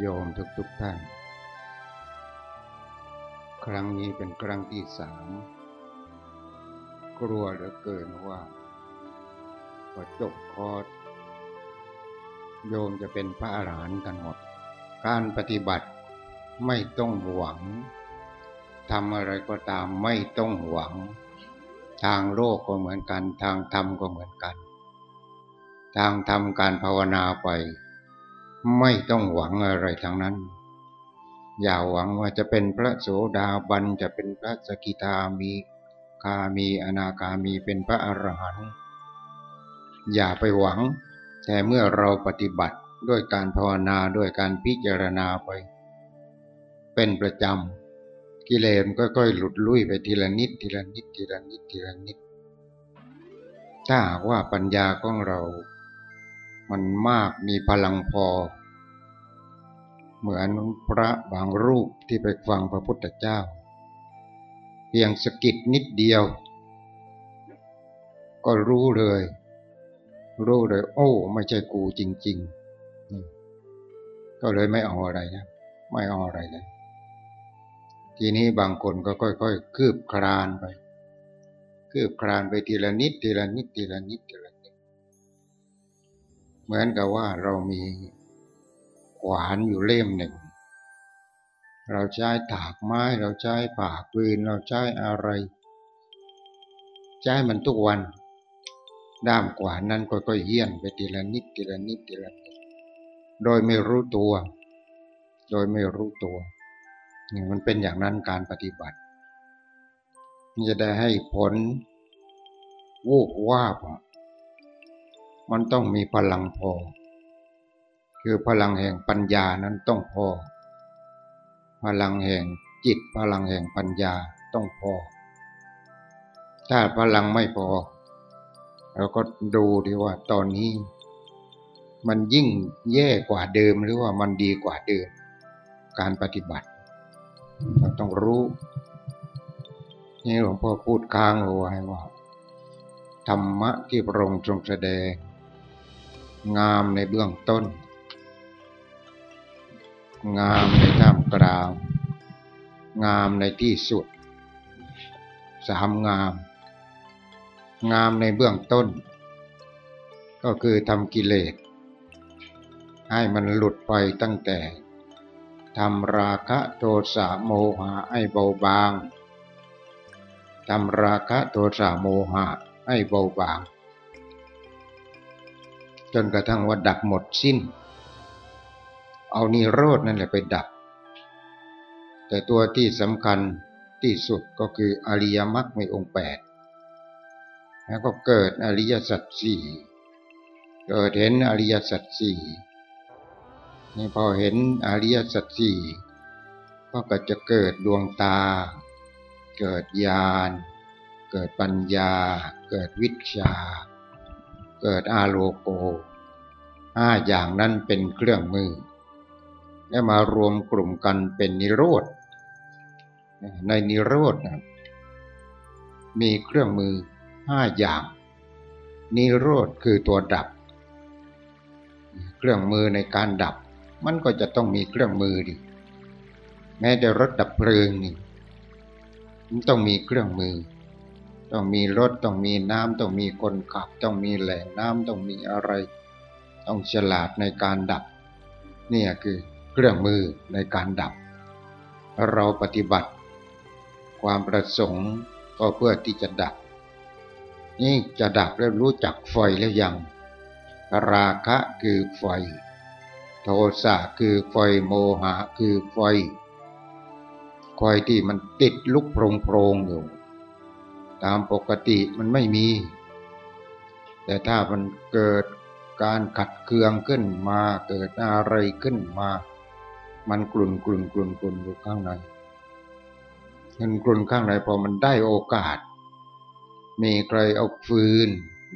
โยมทุกทุกท่าน ครั้งนี้เป็นครั้งที่สาม กลัวเหลือเกินว่าพอจบคอร์สโยมจะเป็นพระอรหันต์กันหมด การปฏิบัติไม่ต้องหวังทำอะไรก็ตามไม่ต้องหวัง ทางโลกก็เหมือนกัน ทางธรรมก็เหมือนกัน ทางธรรมการภาวนาไป ไม่ต้องหวังอะไรทั้งนั้น อย่าหวังว่าจะเป็นพระโสดาบันจะเป็นพระสกิทามีคามีอนาคามีเป็นพระอรหันต์อย่าไปหวัง แต่เมื่อเราปฏิบัติด้วยการภาวนาด้วยการพิจารณาไป เป็นประจำกิเลสก็ค่อยหลุดลุ่ยไปทีละนิดทีละนิดทีละนิดทีละนิด ถ้าหากว่าปัญญาของเรา มันมากมีพลังพอ เหมือนพระบางรูปที่ไปฟังพระพุทธเจ้า เพียงสกิดนิดเดียว ก็รู้เลย รู้เลย โอ้ ไม่ใช่กูจริง ๆ ก็เลยไม่เอาอะไรนะ ไม่เอาอะไรเลยทีนี้บางคนก็ค่อยๆคืบคลานไป คืบคลานไปทีละนิดทีละนิดทีละนิดทีละนิด เหมือนกับว่าเรามีขวานอยู่เล่มหนึ่ง เราใช้ถากไม้เราใช้ผ่าปืนเราใช้อะไร ใช้มันทุกวัน ด้ามขวานนั้นก็ค่อยเฮี้ยนไปทีละนิดทีละนิดทีละนิดโดยไม่รู้ตัว โดยไม่รู้ตัวนี่มันเป็นอย่างนั้นการปฏิบัติจะได้ให้ผลวูบวาบ มันต้องมีพลังพอ คือพลังแห่งปัญญานั้นต้องพอ พลังแห่งจิตพลังแห่งปัญญาต้องพอ ถ้าพลังไม่พอเราก็ดูดีว่าตอนนี้ มันยิ่งแย่กว่าเดิมหรือว่ามันดีกว่าเดิม การปฏิบัติ เราต้องรู้ นี่หลวงพ่อพูดค้างเอาไว้ว่า ธรรมะที่พระองค์ทรงแสดง งามในเบื้องต้น งามในท่ามกลาง งามในที่สุด สามงาม งามในเบื้องต้น ก็คือทำกิเลส ให้มันหลุดไปตั้งแต่ทำราคะโทสะโมหะให้เบาบาง ทำราคะโทสะโมหะให้เบาบาง จนกระทั่งว่าดับหมดสิ้น เอานิโรดนั่นแหละไปดับ แต่ตัวที่สำคัญที่สุดก็คืออริยมรรคในองค์แปดแล้วก็เกิดอริยสัจสี่เกิดเห็นอริยสัจสี่นี่พอเห็นอริยสัจสี่ก็จะเกิดดวงตา เกิดญาณ เกิดปัญญา เกิดวิชา เกิดอาโลโกห้าอย่างนั้นเป็นเครื่องมือ และมารวมกลุ่มกันเป็นนิโรธ ในนิโรธนะมีเครื่องมือห้าอย่าง นิโรธคือตัวดับ เครื่องมือในการดับ มันก็จะต้องมีเครื่องมือดิแม้แต่รถดับเพลิงนี่มันต้องมีเครื่องมือ ต้องมีรถต้องมีน้ำต้องมีคนขับ ต้องมีแหล่งน้ำต้องมีอะไร ต้องฉลาดในการดับเนี่ยคือเครื่องมือในการดับ เราปฏิบัติ ความประสงค์ก็เพื่อที่จะดับ นี่จะดับแล้วรู้จักไฟแล้วยัง ราคะคือไฟ โทสะคือไฟโมหะคือไฟไฟที่มันติดลุกโพรงๆอยู่ ตามปกติมันไม่มี แต่ถ้ามันเกิดการขัดเคืองขึ้นมาเกิดอะไรขึ้นมา มันกลุ่นกลุ่นกลุ่นกลุ่นอยู่ข้างในมันกลุ่นข้างในพอมันได้โอกาส มีใครเอาฟืน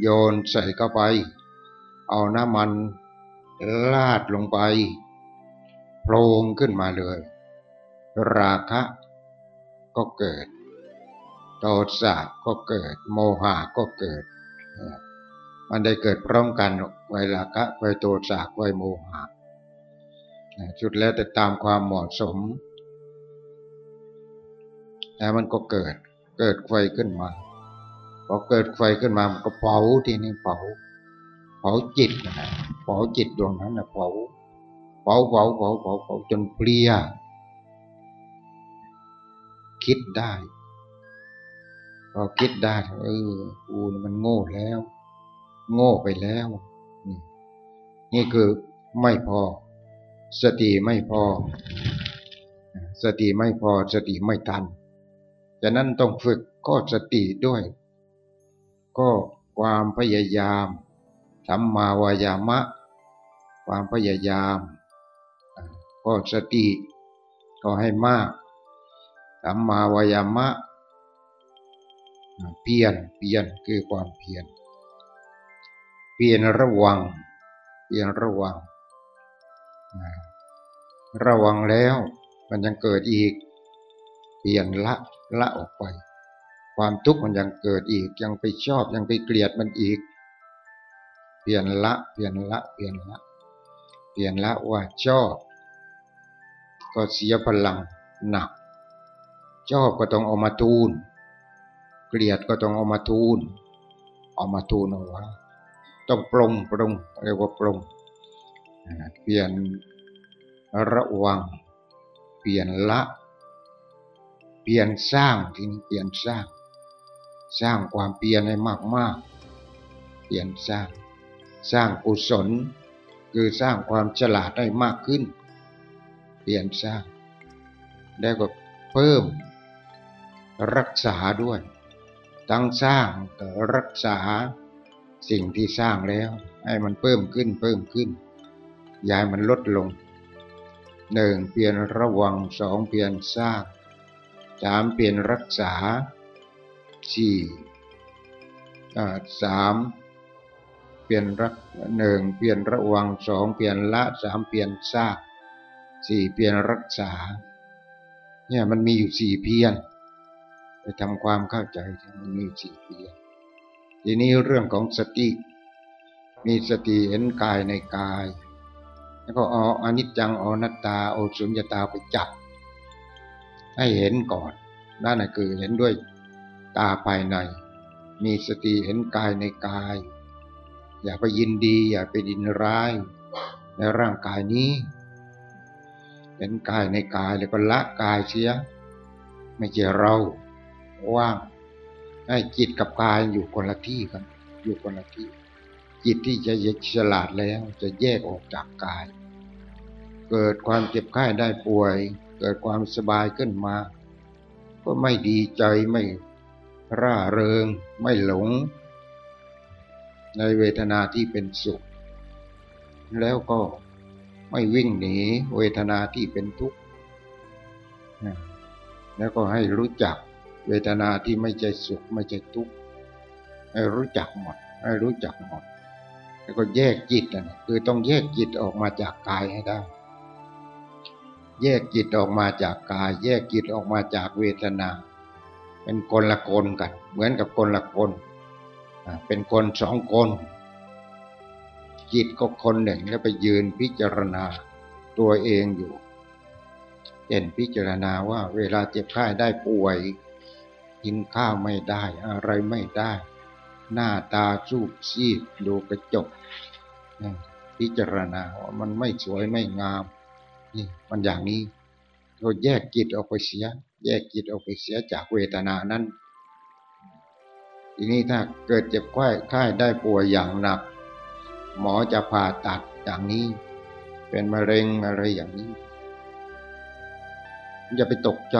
โยนใส่เข้าไป เอาน้ำมันลาดลงไปโพลงขึ้นมาเลย ราคะก็เกิด โทสะก็เกิด โมหะก็เกิด มันได้เกิดพร้อมกันไวราคะไวโทสะไวโมหะชุดแล้วแต่ตามความเหมาะสมแล้วมันก็เกิดเกิดไฟขึ้นมาพอเกิดไฟขึ้นมามันก็เผาทีนี้เผาเผาจิตนะเผาจิตดวงนั้นนะเผาเผาเผาเผาเผาเผาจนเพลียคิดได้ พอคิดได้เออกูมันโง่แล้ว โง่ไปแล้วนี่นี่คือไม่พอ สติไม่พอ สติไม่พอสติไม่ทันฉะนั้นต้องฝึกก็สติด้วย ก็ความพยายามสัมมาวายามะ ความพยายาม ก็สติ ก็ให้มากสัมมาวายามะ เพียรเพียรคือความเพียรเพียรระวัง เพียรระวัง ระวังแล้ว มันยังเกิดอีก เปลี่ยนละละออกไป ความทุกข์มันยังเกิดอีก ยังไปชอบยังไปเกลียดมันอีก เปลี่ยนละเปลี่ยนละเปลี่ยนละ เปลี่ยนละว่าชอบ ก็เสียพลังหนักชอบก็ต้องเอามาทูล เกลียดก็ต้องเอามาทูล เอามาทูลเอาไว้ต้องปรงปรงเรียกว่าปรงเปลี่ยนระวัง เปลี่ยนละ เปลี่ยนสร้างทีนี้เปลี่ยนสร้าง สร้างความเปลี่ยนให้มากมากเปลี่ยนสร้าง สร้างกุศล คือสร้างความฉลาดได้มากขึ้น เปลี่ยนสร้างแล้วก็เพิ่มรักษาด้วย ทั้งสร้างแต่รักษาสิ่งที่สร้างแล้ว ให้มันเพิ่มขึ้นเพิ่มขึ้นย้ายมันลดลงหนึ่งเปลี่ยนระวังสองเปลี่ยนสร้างสามเปลี่ยนรักษาสี่สามเปลี่ยนรักหนึ่งเปลี่ยนระวังสองเปลี่ยนละสามเปลี่ยนสร้างสี่เปลี่ยนรักษาเนี่ยมันมีอยู่สี่เพียรไป ทำความเข้าใจมีสี่เพียรทีนี้เรื่องของสติ มีสติเห็นกายในกาย แล้วก็เอาอนิจจังเอานัตตาเอาสุญญตาไปจับ ให้เห็นก่อนนั่นนะคือเห็นด้วยตาภายใน มีสติเห็นกายในกาย อย่าไปยินดี อย่าไปดินร้าย ในร่างกายนี้ เห็นกายในกายแล้วก็ละกายเสีย ไม่ใช่เรา ว่างให้จิตกับกายอยู่คนละที่กัน อยู่คนละที่ จิตที่จะฉลาดแล้วจะแยกออกจากกาย เกิดความเจ็บไข้ได้ป่วย เกิดความสบายขึ้นมา ก็ไม่ดีใจไม่ร่าเริง ไม่หลง ในเวทนาที่เป็นสุข แล้วก็ไม่วิ่งหนีเวทนาที่เป็นทุกข์แล้วก็ให้รู้จัก เวทนาที่ไม่ใช่สุขไม่ใช่ทุกข์ให้รู้จักหมดให้รู้จักหมด แล้วก็แยกจิตนะคือต้องแยกจิตออกมาจากกายให้ได้ แยกจิตออกมาจากกาย แยกจิตออกมาจากเวทนา เป็นคนละคนกัน เหมือนกับคนละคนเป็นคนสองคน จิตก็คนหนึ่งแล้วไปยืนพิจารณาตัวเองอยู่เห็นพิจารณาว่าเวลาเจ็บไข้ได้ป่วย กินข้าวไม่ได้ อะไรไม่ได้ หน้าตาสูบซีดดูกระจกพิจารณาว่ามันไม่สวยไม่งาม นี่มันอย่างนี้เราแยกจิตออกไปเสีย แยกจิตออกไปเสียจากเวทนานั้น ทีนี้ถ้าเกิดเจ็บไข้ไข้ได้ป่วยอย่างหนัก หมอจะผ่าตัดอย่างนี้ เป็นมะเร็งอะไรอย่างนี้ อย่าไปตกใจ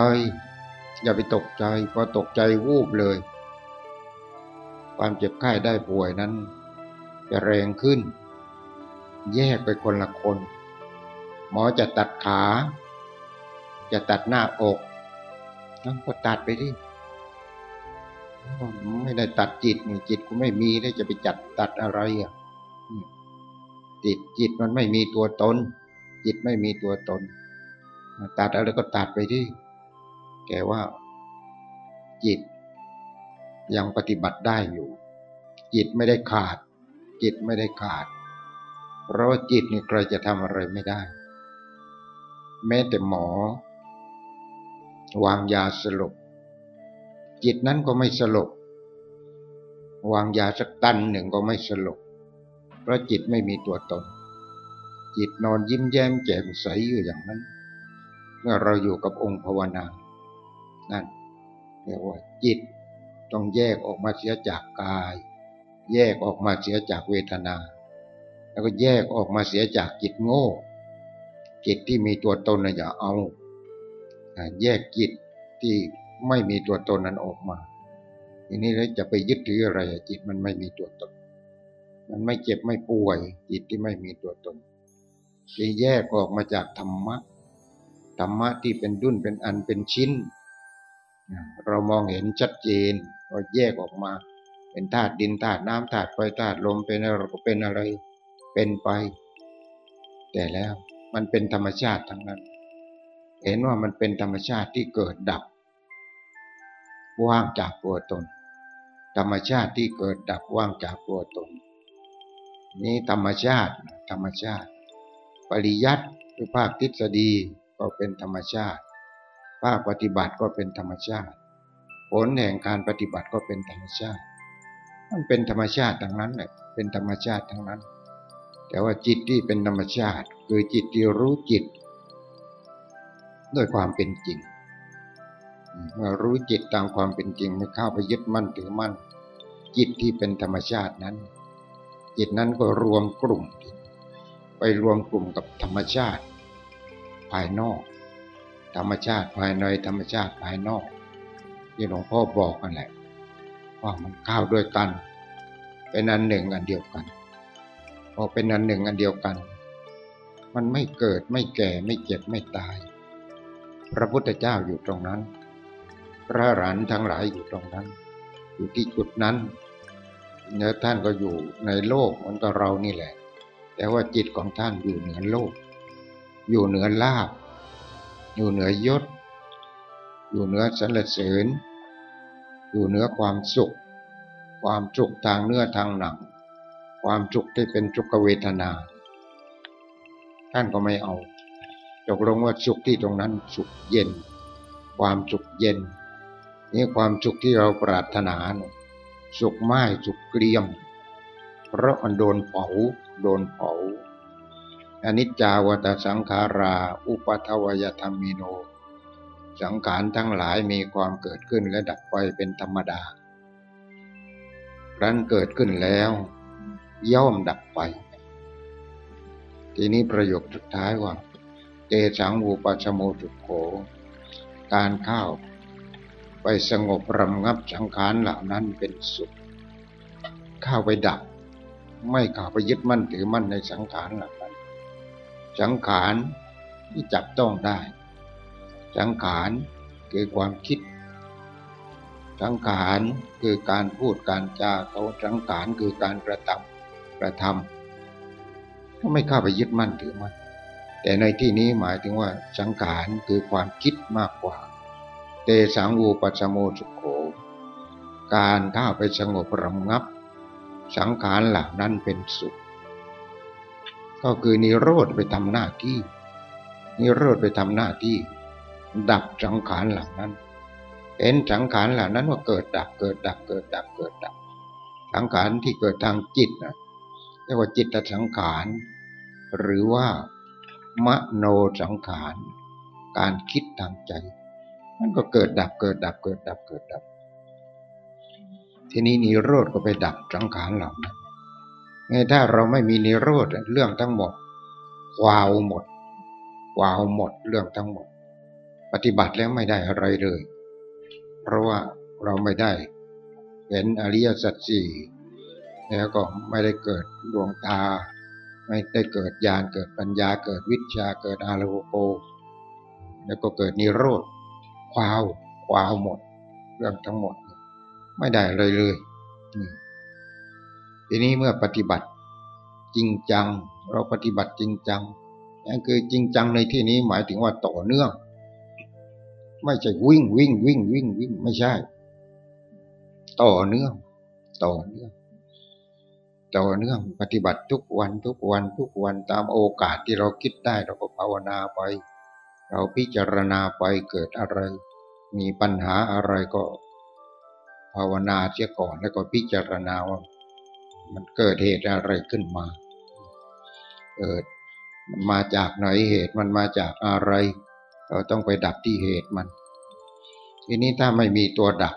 อย่าไปตกใจพอตกใจวูบเลย ความเจ็บไข้ได้ป่วยนั้น จะแรงขึ้น แยกไปคนละคน หมอจะตัดขา จะตัดหน้าอกนั่นก็ตัดไปดิไม่ได้ตัดจิตจิตกูไม่มีได้จะไปจัดตัดอะไรอะจิตจิตมันไม่มีตัวตน จิตไม่มีตัวตน ตัดอะไรก็ตัดไปดิ แกว่าจิตยังปฏิบัติได้อยู่ จิตไม่ได้ขาด จิตไม่ได้ขาด เพราะจิตนี่ใครจะทำอะไรไม่ได้ แม้แต่หมอ วางยาสลบจิตนั้นก็ไม่สลบวางยาสักตันหนึ่งก็ไม่สลบเพราะจิตไม่มีตัวตน จิตนอนยิ้มแย้มแจ่มใสอยู่อย่างนั้น เมื่อเราอยู่กับองค์ภาวนา นั่นเรียกว่าจิตต้องแยกออกมาเสียจากกาย แยกออกมาเสียจากเวทนา แล้วก็แยกออกมาเสียจากจิตโง่ จิตที่มีตัวตนนะอย่าเอา แยกจิตที่ไม่มีตัวตนนั้นออกมา ทีนี้เราจะไปยึดถืออะไรจิตมันไม่มีตัวตน มันไม่เจ็บไม่ป่วย จิตที่ไม่มีตัวตนจะแยกออกมาจากธรรมะธรรมะที่เป็นดุนเป็นอันเป็นชิ้น เรามองเห็นชัดเจนก็แยกออกมา เป็นธาตุดินธาตุน้ำธาตุไฟธาตุลมเป็นอะไรก็เป็นอะไร เป็นไป แต่แล้วมันเป็นธรรมชาติทั้งนั้น เห็นว่ามันเป็นธรรมชาติที่เกิดดับว่างจากตัวตน ธรรมชาติที่เกิดดับว่างจากตัวตน นี้ธรรมชาติธรรมชาติ ปริยัติคือภาคทฤษฎีก็เป็นธรรมชาติ ภาคปฏิบัติก็เป็นธรรมชาติ ผลแห่งการปฏิบัติก็เป็นธรรมชาติ มันเป็นธรรมชาติทั้งนั้นแหละเป็นธรรมชาติทั้งนั้น แต่ว่าจิตที่เป็นธรรมชาติ คือจิตที่รู้จิต ด้วยความเป็นจริงเมื่อรู้จิตตามความเป็นจริงไม่เข้าไปยึดมั่นถือมั่น จิตที่เป็นธรรมชาตินั้น จิตนั้นก็รวมกลุ่ม ไปรวมกลุ่มกับธรรมชาติ ภายนอก ธรรมชาติภายในธรรมชาติภายนอก ที่หลวงพ่อบอกกันแหละ ว่ามันเข้าด้วยกัน เป็นอันหนึ่งอันเดียวกันพอเป็นอันหนึ่งอันเดียวกัน มันไม่เกิดไม่แก่ไม่เจ็บไม่ตาย พระพุทธเจ้าอยู่ตรงนั้น พระหลานทั้งหลายอยู่ตรงนั้น อยู่ที่จุดนั้นเนื้อท่านก็อยู่ในโลกเหมือนกับเรานี่แหละ แต่ว่าจิตของท่านอยู่เหนือโลก อยู่เหนือลาบ อยู่เหนือยศ อยู่เหนือสรรเสริญ อยู่เหนือความสุข ความสุขทางเนื้อทางหนัง ความสุขที่เป็นสุขเวทนา ท่านก็ไม่เอาตกลงว่าสุขที่ตรงนั้นสุขเย็น ความสุขเย็น นี่ความสุขที่เราปรารถนาสุขไม้สุขเกลียม เพราะมันโดนเผาโดนเผา อนิจจาวัตสังขารา อุปทวยธรรมิโน สังขารทั้งหลายมีความเกิดขึ้นและดับไปเป็นธรรมดา ครั้นเกิดขึ้นแล้ว ย่อมดับไป ทีนี้ประโยคสุดท้ายว่า เตสังอุปัชโมจุโข การเข้าไปสงบรำงับสังขารเหล่านั้นเป็นสุขเข้าไปดับ ไม่เข้าไปยึดมั่นถือมั่นในสังขารเหล่า สังขารที่จับต้องได้ สังขารคือความคิด สังขารคือการพูดการจาเขาสังขารคือการกระทำกระทำก็ไม่เข้าไปยึดมั่นถือมั่นแต่ในที่นี้หมายถึงว่าสังขารคือความคิดมากกว่า เตสังวูปัสโมสุโข การเข้าไปสงบระงับ สังขารเหล่านั้นเป็นสุข ก็คือนิโรธไปทำหน้าที่ นิโรธไปทำหน้าที่ ดับสังขารเหล่านั้นเห็นสังขารเหล่านั้นว่าเกิดดับเกิดดับเกิดดับเกิดดับ สังขารที่เกิดทางจิตนะเรียกว่าจิตสังขารหรือว่ามโนสังขารการคิดทางใจ มันก็เกิดดับเกิดดับเกิดดับเกิดดับ ทีนี้นิโรธก็ไปดับสังขารเหล่านั้น ถ้าเราไม่มีนิโรธเรื่องทั้งหมดวาวหมดวาวหมดเรื่องทั้งหมด ปฏิบัติแล้วไม่ได้อะไรเลย เพราะว่าเราไม่ได้ เห็นอริยสัจสี่แล้วก็ไม่ได้เกิดดวงตา ไม่ได้เกิดญาณเกิดปัญญาเกิดวิชาเกิดอาโลโก แล้วก็เกิดนิโรธควาวควาวหมด เรื่องทั้งหมด ไม่ได้เลยเลย ทีนี้เมื่อปฏิบัติจริงจัง เราปฏิบัติจริงจังนั่นคือจริงจังในที่นี้หมายถึงว่าต่อเนื่อง ไม่ใช่วิ่งวิ่งวิ่งวิ่งวิ่งไม่ใช่ ต่อเนื่อง ต่อเนื่อง ต่อเนื่องปฏิบัติทุกวันทุกวันทุกวันตามโอกาสที่เราคิดได้เราก็ภาวนาไป เราพิจารณาไปเกิดอะไร มีปัญหาอะไรก็ ภาวนาเสียก่อนแล้วก็พิจารณาว่า มันเกิดเหตุอะไรขึ้นมา เกิดมันมาจากไหนเหตุมันมาจากอะไร เราต้องไปดับที่เหตุมัน ทีนี้ถ้าไม่มีตัวดับ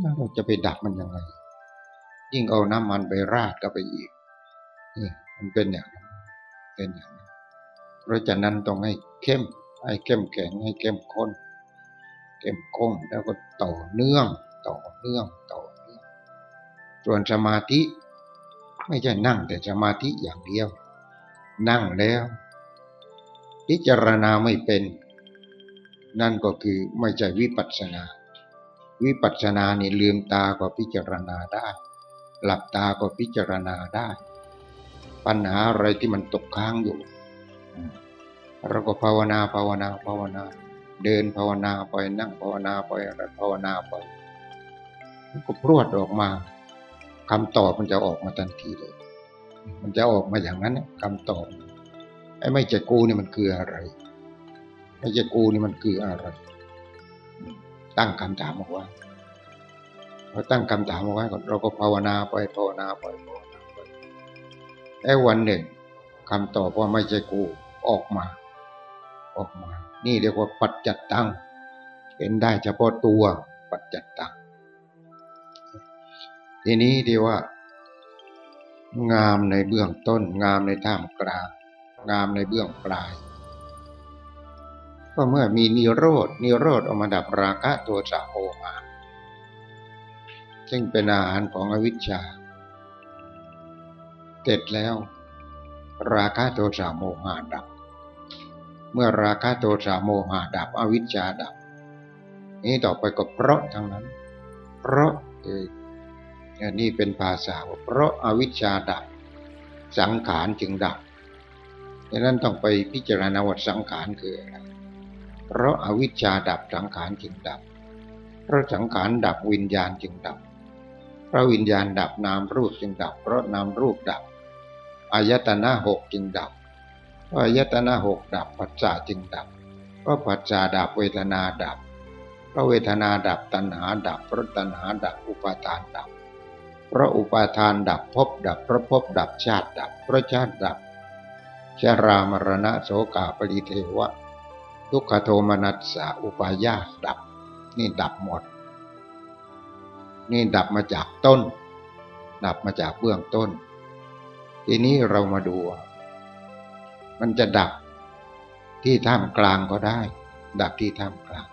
เราจะไปดับมันยังไง ยิ่งเอาน้ำมันไปราดก็ไปอีกนี่มันเป็นอย่างนั้นเป็นอย่างนั้นเพราะฉะนั้นต้องให้เข้มให้เข้มแข็งให้เข้มข้นเข้มข้นแล้วก็ต่อเนื่อง ต่อเนื่องต่อเนื่อง ส่วนสมาธิ ไม่ใช่นั่งแต่สมาธิอย่างเดียว นั่งแล้ว พิจารณาไม่เป็น นั่นก็คือไม่ใช่วิปัสสนา วิปัสสนานี่ลืมตาก็พิจารณาได้ หลับตาก็พิจารณาได้ ปัญหาอะไรที่มันตกค้างอยู่เราก็ภาวนาภาวนาภาวนา เดินภาวนาไปนั่งภาวนาไปอะไรภาวนาไปมันก็พรวดออกมา คำตอบมันจะออกมาทันทีเลย มันจะออกมาอย่างนั้นคำตอบไอ้ไม่ใช่กูนี่มันคืออะไร ไม่ใช่กูนี่มันคืออะไร ตั้งคำถามเอาไว้เราตั้งคำถามเอาไว้ก่อนเราก็ภาวนาไปภาวนาไปภาวนาไปไอ้วันหนึ่งคำตอบว่าไม่ใช่กูออกมา ออกมา นี่เรียกว่าปัจจัตตังเป็นได้เฉพาะตัวปัจจัตตัง ทีนี้ดีว่างามในเบื้องต้น งามในท่ามกลาง งามในเบื้องปลาย ก็เมื่อมีนิโรธนิโรธออกมาดับราคะโทสะโมหะซึ่งเป็นอาหารของอวิชชาเสร็จแล้ว ราคะโทสะโมหะดับ เมื่อราคะโทสะโมหะดับ อวิชชาดับ นี้ต่อไปก็เพราะทั้งนั้น เพราะเออ นี่เป็นภาษาเพราะอาวิชชาดับสังขารจึงดับดังนั้นต้องไปพิจารณาวัดสังขารคืออะไร เพราะอาวิชชาดับสังขารจึงดับ เพราะสังขารดับวิญญาณจึงดับ เพราะวิญญาณดับนามรูปจึงดับ เพราะนามรูปดับ อายตนะหกจึงดับ เพราะอายตนะหกดับปัจจาจึงดับ เพราะปัจจาดับเวทนาดับ เพราะเวทนาดับตัณหาดับ เพราะตัณหาดับอุปาทานดับ เพราะอุปาทานดับภพดับเพราะภพดับชาติดับเพราะชาติดับชรามรณะโสกาปริเทวะ ทุกขโทมนัสสะอุปายาดับ นี่ดับหมด นี่ดับมาจากต้น ดับมาจากเบื้องต้น ทีนี้เรามาดู มันจะดับที่ท่ามกลางก็ได้ ดับที่ท่ามกลาง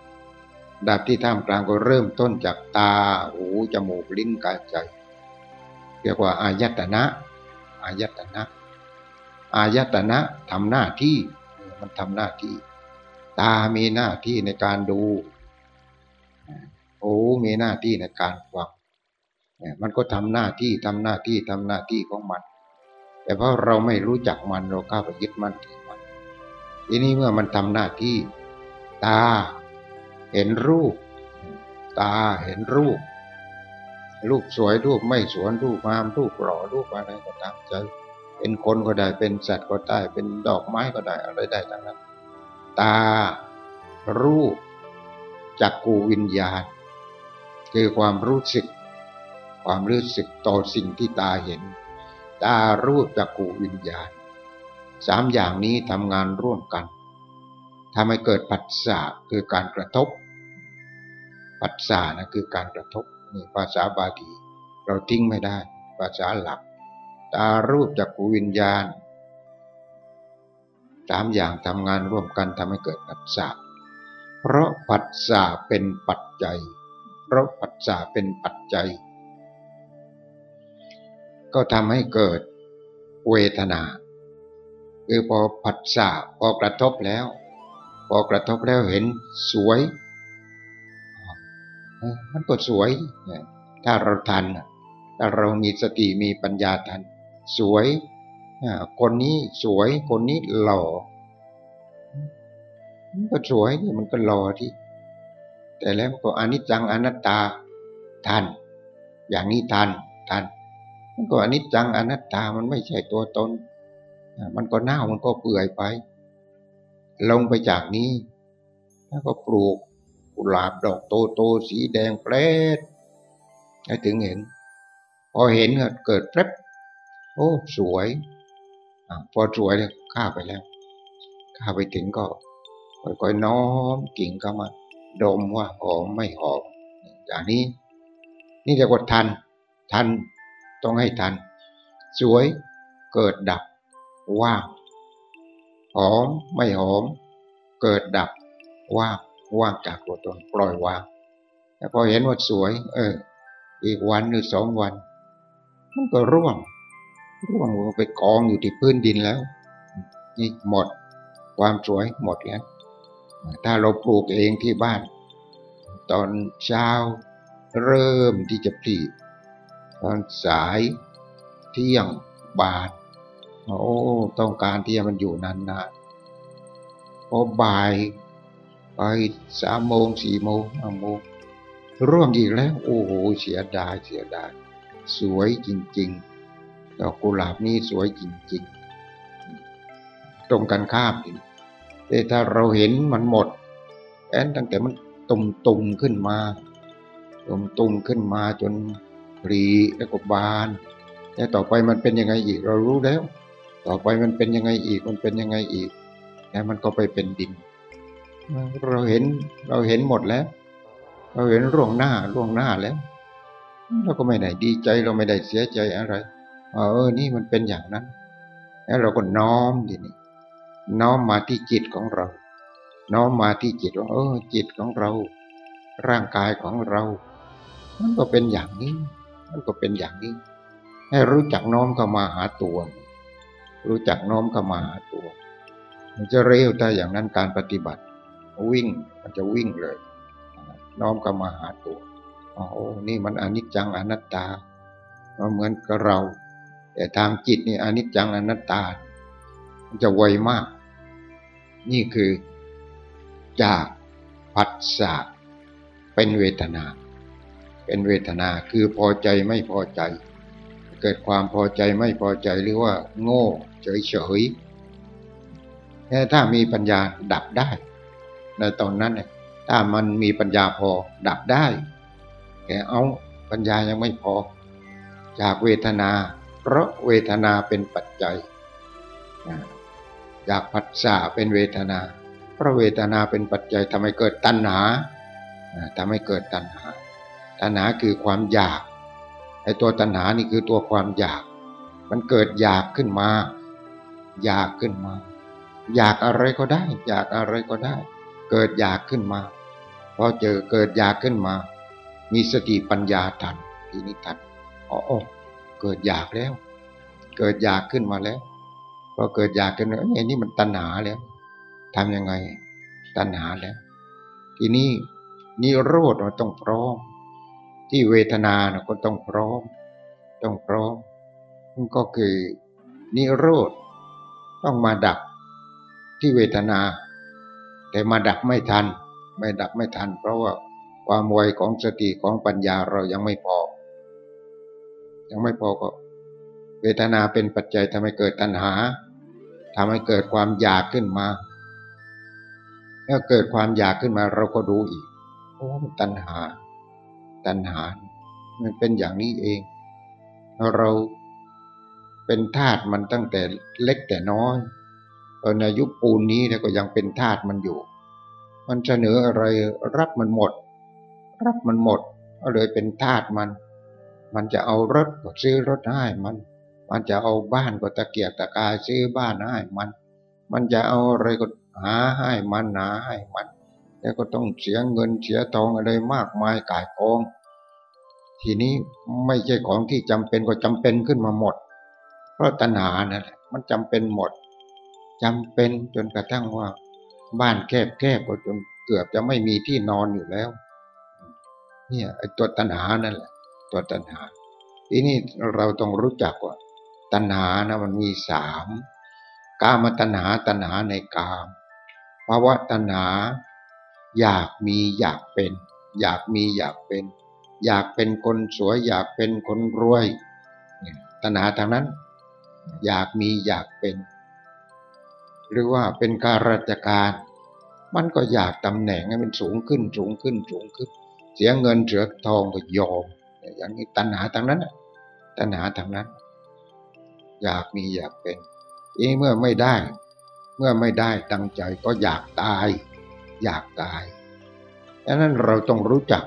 ดับที่ท่ามกลางก็เริ่มต้นจากตาหูจมูกลิ้นกายใจ เรียกว่าอายตนะอายตนะอายตนะทำหน้าที่มันทำหน้าที่ ตามีหน้าที่ในการดูหูมีหน้าที่ในการฟังมันก็ทำหน้าที่ทำหน้าที่ทำหน้าที่ของมัน แต่เพราะเราไม่รู้จักมันเราเข้าไปยึดมันถือมันทีนี้เมื่อมันทำหน้าที่ ตาเห็นรูป ตาเห็นรูป รูปสวยรูปไม่สวยรูปงามรูปหล่อรูปอะไรก็ตามใจ เป็นคนก็ได้เป็นสัตว์ก็ได้เป็นดอกไม้ก็ได้อะไรได้ทั้งนั้น ตา รูปจักกูวิญญาณ คือความรู้สึก ความรู้สึกต่อสิ่งที่ตาเห็น ตารูปจักขูวิญญาณสามอย่างนี้ทำงานร่วมกันทำให้เกิดปัจสาคือการกระทบ ปัจสานะคือการกระทบ นี่ภาษาบาลี เราทิ้งไม่ได้ ภาษาหลัก ตารูปจักขูวิญญาณสามอย่างทำงานร่วมกันทำให้เกิดปัจสาเพราะปัจสาเป็นปัจจัย เพราะปัจสาเป็นปัจจัย ก็ทำให้เกิดเวทนาคือพอผัสสะพอกระทบแล้ว พอกระทบแล้วเห็นสวย มันก็สวย ถ้าเราทันถ้าเรามีสติมีปัญญาทัน สวย คนนี้สวยคนนี้หล่อ มันก็สวยมันก็หล่อที่ แต่แล้วก็อนิจจังอนัตตาทัน อย่างนี้ทันทันมันก็อนิจจังอนัตตามันไม่ใช่ตัวตน มันก็เน่ามันก็เปื่อยไป ลงไปจากนี้ แล้วก็ปลูก กุหลาบดอกโตโตๆสีแดงแปรดให้ถึงเห็น พอเห็นก็เกิดแป๊บโอ้สวยอพอสวยเนี่ยข้าไปแล้ว ข้าไปถึงก็ค่อยๆน้อมกิ่งเข้ามา ดมว่าหอมไม่หอมอย่างนี้ นี่เรียกว่าทัน ทันต้องให้ทัน สวยเกิดดับว่างหอมไม่หอม เกิดดับว่าง ว่างจากตัวตนปล่อยวางแต่พอเห็นว่าสวย เออ อีกวันหรือสองวัน มันก็ร่วงร่วงลงไปกองอยู่ที่พื้นดินแล้ว นี่หมดความสวยหมดแล้วถ้าเราปลูกเองที่บ้าน ตอนเช้าเริ่มที่จะผลิตอนสายเที่ยงบายโอ้ต้องการที่จะมันอยู่นานๆพอบ่าย ไปสามโมงสี่โมงห้าโมงร่วงอีกแล้ว โอ้โหเสียดายเสียดาย สวยจริงๆดอกกุหลาบนี่สวยจริงๆ ตรงกันข้ามนี่แต่ถ้าเราเห็นมันหมดแอนตั้งแต่มันตุ่มตุ่มๆขึ้นมาตุ่มตุ่มๆขึ้นมาจนปรีแล้วก็บานแต่ต่อไปมันเป็นยังไงอีกเรารู้แล้ว ต่อไปมันเป็นยังไงอีกมันเป็นยังไงอีกแล้วมันก็ไปเป็นดิน เราเห็นเราเห็นหมดแล้ว เราเห็นล่วงหน้าล่วงหน้าแล้ว เราก็ไม่ได้ดีใจเราไม่ได้เสียใจอะไรเออ นี่มันเป็นอย่างนั้น แล้วเราก็น้อมทีนี้น้อมมาที่จิตของเรา น้อมมาที่จิตว่าเออ จิตของเรา ร่างกายของเรา มันก็เป็นอย่างนี้ มันก็เป็นอย่างนี้ ให้รู้จักน้อมเข้ามาหาตัว รู้จักน้อมเข้ามาหาตัว มันจะเร็วถ้าอย่างนั้นการปฏิบัติ วิ่ง มันจะวิ่งเลย น้อมเข้ามาหาตัวอ๋อนี่มันอนิจจังอนัตตามันเหมือนกับเรา แต่ทางจิตนี่อนิจจังอนัตตา มันจะไวมาก นี่คือจากผัสสะเป็นเวทนา เป็นเวทนาคือพอใจไม่พอใจ เกิดความพอใจไม่พอใจหรือว่า โง่เฉยๆแต่ถ้ามีปัญญาดับได้ ในตอนนั้นเนี่ยถ้ามันมีปัญญาพอดับได้แต่เอาปัญญายังไม่พอ จากเวทนา เพราะเวทนาเป็นปัจจัยจากผัสสะเป็นเวทนา เพราะเวทนาเป็นปัจจัยทำให้เกิดตัณหาทำให้เกิดตัณหา ตัณหาคือความอยากไอ้ตัวตัณหานี่คือตัวความอยาก มันเกิดอยากขึ้นมา อยากขึ้นมา อยากอะไรก็ได้ อยากอะไรก็ได้ เกิดอยากขึ้นมาพอเจอเกิดอยากขึ้นมา มีสติปัญญาทันทีนี้ทันอ๋อเกิดอยากแล้ว เกิดอยากขึ้นมาแล้วพอเกิดอยากขึ้นแล้วไอ้นี่มันตัณหาแล้วทำยังไง ตัณหาแล้ว ทีนี้นิโรธเราต้องพร้อม ที่เวทนาเราก็ต้องพร้อม ต้องพร้อมมันก็คือนิโรธต้องมาดับที่เวทนา แต่มาดับไม่ทัน ไม่ดับไม่ทัน เพราะว่าความไวของสติของปัญญาเรายังไม่พอ ยังไม่พอก็เวทนาเป็นปัจจัยทำให้เกิดตัณหาทำให้เกิดความอยากขึ้นมาถ้าเกิดความอยากขึ้นมาเราก็ดูอีกโอ้ตัณหา ตัณหา มันเป็นอย่างนี้เอง เราเป็นทาสมันตั้งแต่เล็กแต่น้อย อนอายุปูนนี้เนี่ยก็ยังเป็นทาสมันอยู่ มันเสนออะไรรับมันหมด รับมันหมดก็เลยเป็นทาสมัน มันจะเอารถก็ซื้อรถให้มัน มันจะเอาบ้านก็ตะเกียกตะกายซื้อบ้านให้มัน มันจะเอาอะไรก็หาให้มันหาให้มัน แล้วก็ต้องเสียเงินเสียทองอะไรมากมายกายกอง ทีนี้ไม่ใช่ของที่จำเป็นก็จำเป็นขึ้นมาหมด เพราะตัณหานั่นแหละมันจำเป็นหมด จำเป็นจนกระทั่งว่า บ้านแคบแคบก็จนเกือบจะไม่มีที่นอนอยู่แล้ว เนี่ยไอ้ตัวตัณหานั่นแหละ ตัวตัณหา ทีนี้เราต้องรู้จักว่า ตัณหานะมันมีสามกามตัณหาตัณหาในกามภาวะตัณหา อยากมีอยากเป็น อยากมีอยากเป็น อยากเป็นคนสวย อยากเป็นคนรวยตัณหาทางนั้น อยากมีอยากเป็น หรือว่าเป็นการราชการ มันก็อยากตำแหน่งให้มันสูงขึ้นสูงขึ้นสูงขึ้น เสียเงินเสือทองก็ยอม อย่างนี้ตัณหาทางนั้นตัณหาทางนั้น อยากมีอยากเป็นอีเมื่อไม่ได้ เมื่อไม่ได้ตั้งใจก็อยากตาย อยากตายดังนั้นเราต้องรู้จัก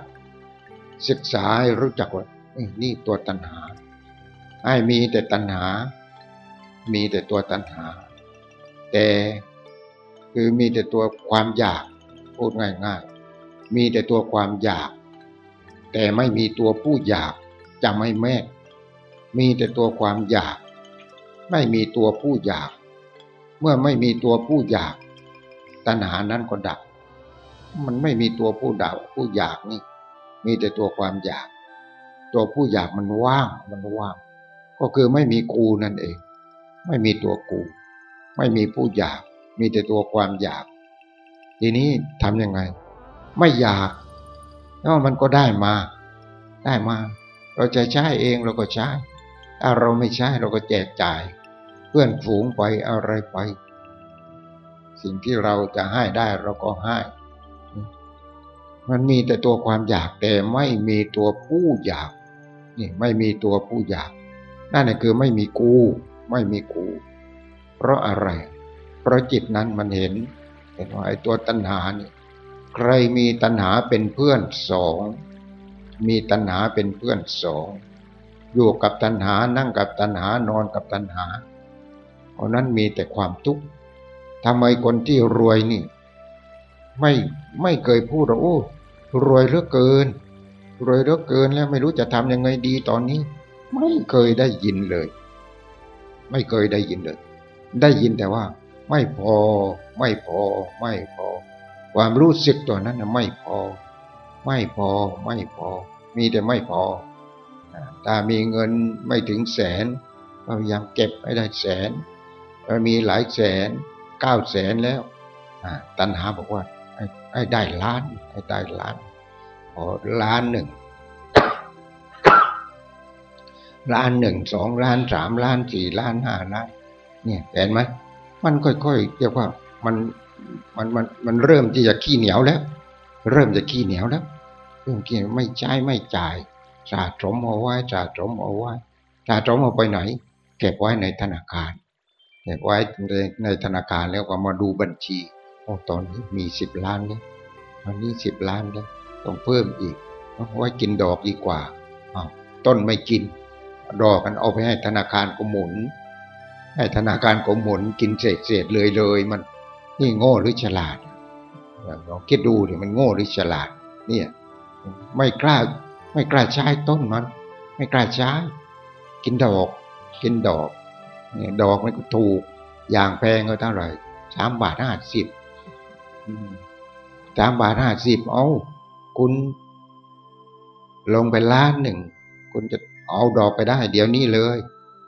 ศึกษาให้รู้จักว่านี่ตัวตัณหาให้มีแต่ตัณหา มีแต่ตัวตัณหา แต่คือมีแต่ตัวความอยากพูดง่ายๆ มีแต่ตัวความอยาก แต่ไม่มีตัวผู้อยากจะไม่แม่มีแต่ตัวความอยาก ไม่มีตัวผู้อยาก เมื่อไม่มีตัวผู้อยาก ตัณหานั้นก็ดับ มันไม่มีตัวผู้ดับผู้อยากนี่ มีแต่ตัวความอยาก ตัวผู้อยากมันว่างมันว่าง ก็คือไม่มีกูนั่นเอง ไม่มีตัวกู ไม่มีผู้อยาก มีแต่ตัวความอยาก ทีนี้ทำยังไง ไม่อยากแล้วมันก็ได้มา ได้มา เราจะใช้เองเราก็ใช้ถ้าเราไม่ใช้เราก็แจกจ่าย เพื่อนฝูงไปอะไรไป สิ่งที่เราจะให้ได้เราก็ให้ มันมีแต่ตัวความอยากแต่ไม่มีตัวผู้อยาก นี่ไม่มีตัวผู้อยาก นั่นคือไม่มีกู ไม่มีกู เพราะอะไร เพราะจิตนั้นมันเห็น เห็นว่าไอ้ตัวตัณหานี่ใครมีตัณหาเป็นเพื่อนสอง มีตัณหาเป็นเพื่อนสอง อยู่กับตัณหา นั่งกับตัณหา นอนกับตัณหาเพราะนั้นมีแต่ความทุกข์ทำไมคนที่รวยนี่ ไม่ไม่เคยพูดว่าโอ้ รวยเหลือเกิน รวยเหลือเกินแล้วไม่รู้จะทำยังไงดีตอนนี้ ไม่เคยได้ยินเลย ไม่เคยได้ยินเลย ได้ยินแต่ว่า ไม่พอ ไม่พอ ไม่พอ ความรู้สึกตัวนั้นนะไม่พอ ไม่พอไม่พอ มีแต่ไม่พอถ้ามีเงินไม่ถึงแสนพยายามเก็บให้ได้แสนมีหลายแสนเก้าแสนแล้วตัณหาบอกว่าให้ได้ล้านให้ได้ล้านขอล้านหนึ่งล้านหนึ่งสองล้านสามล้านสี่ล้านห้าล้าน เนี่ยเห็นไหมมันค่อยๆเรียกว่ามันมันมันมันเริ่มที่จะขี้เหนียวแล้ว เริ่มจะขี้เหนียวแล้วเริ่มขี้ไม่ใช้ไม่จ่ายสะสมเอาไว้สะสมเอาไว้สะสมเอาไปไหน เก็บไว้ในธนาคารเก็บไว้ในในธนาคารแล้วก็มาดูบัญชีโอ้ตอนนี้มีสิบล้านแล้วตอนนี้สิบล้านแล้วต้องเพิ่มอีกเอาไว้กินดอกดีกว่าต้นไม่กิน ดอกกันเอาไปให้ธนาคารก็หมุน ให้ธนาคารก็หมุนกินเศษเศษเลยเลยมันนี่โง่หรือฉลาดลองคิดดูดิมันโง่หรือฉลาด เนี่ย ไม่กล้าไม่กล้าใช้ต้นมันไม่กล้าใช้ กินดอก กินดอกเนี่ยดอกมันก็ถูก อย่างแพงก็เท่าไหร่สามบาทห้าสิบสามบาทห้าสิบเอาคุณลงไปล้านหนึ่ง คุณจะเอาดอกไปได้ เดี๋ยวนี้เลย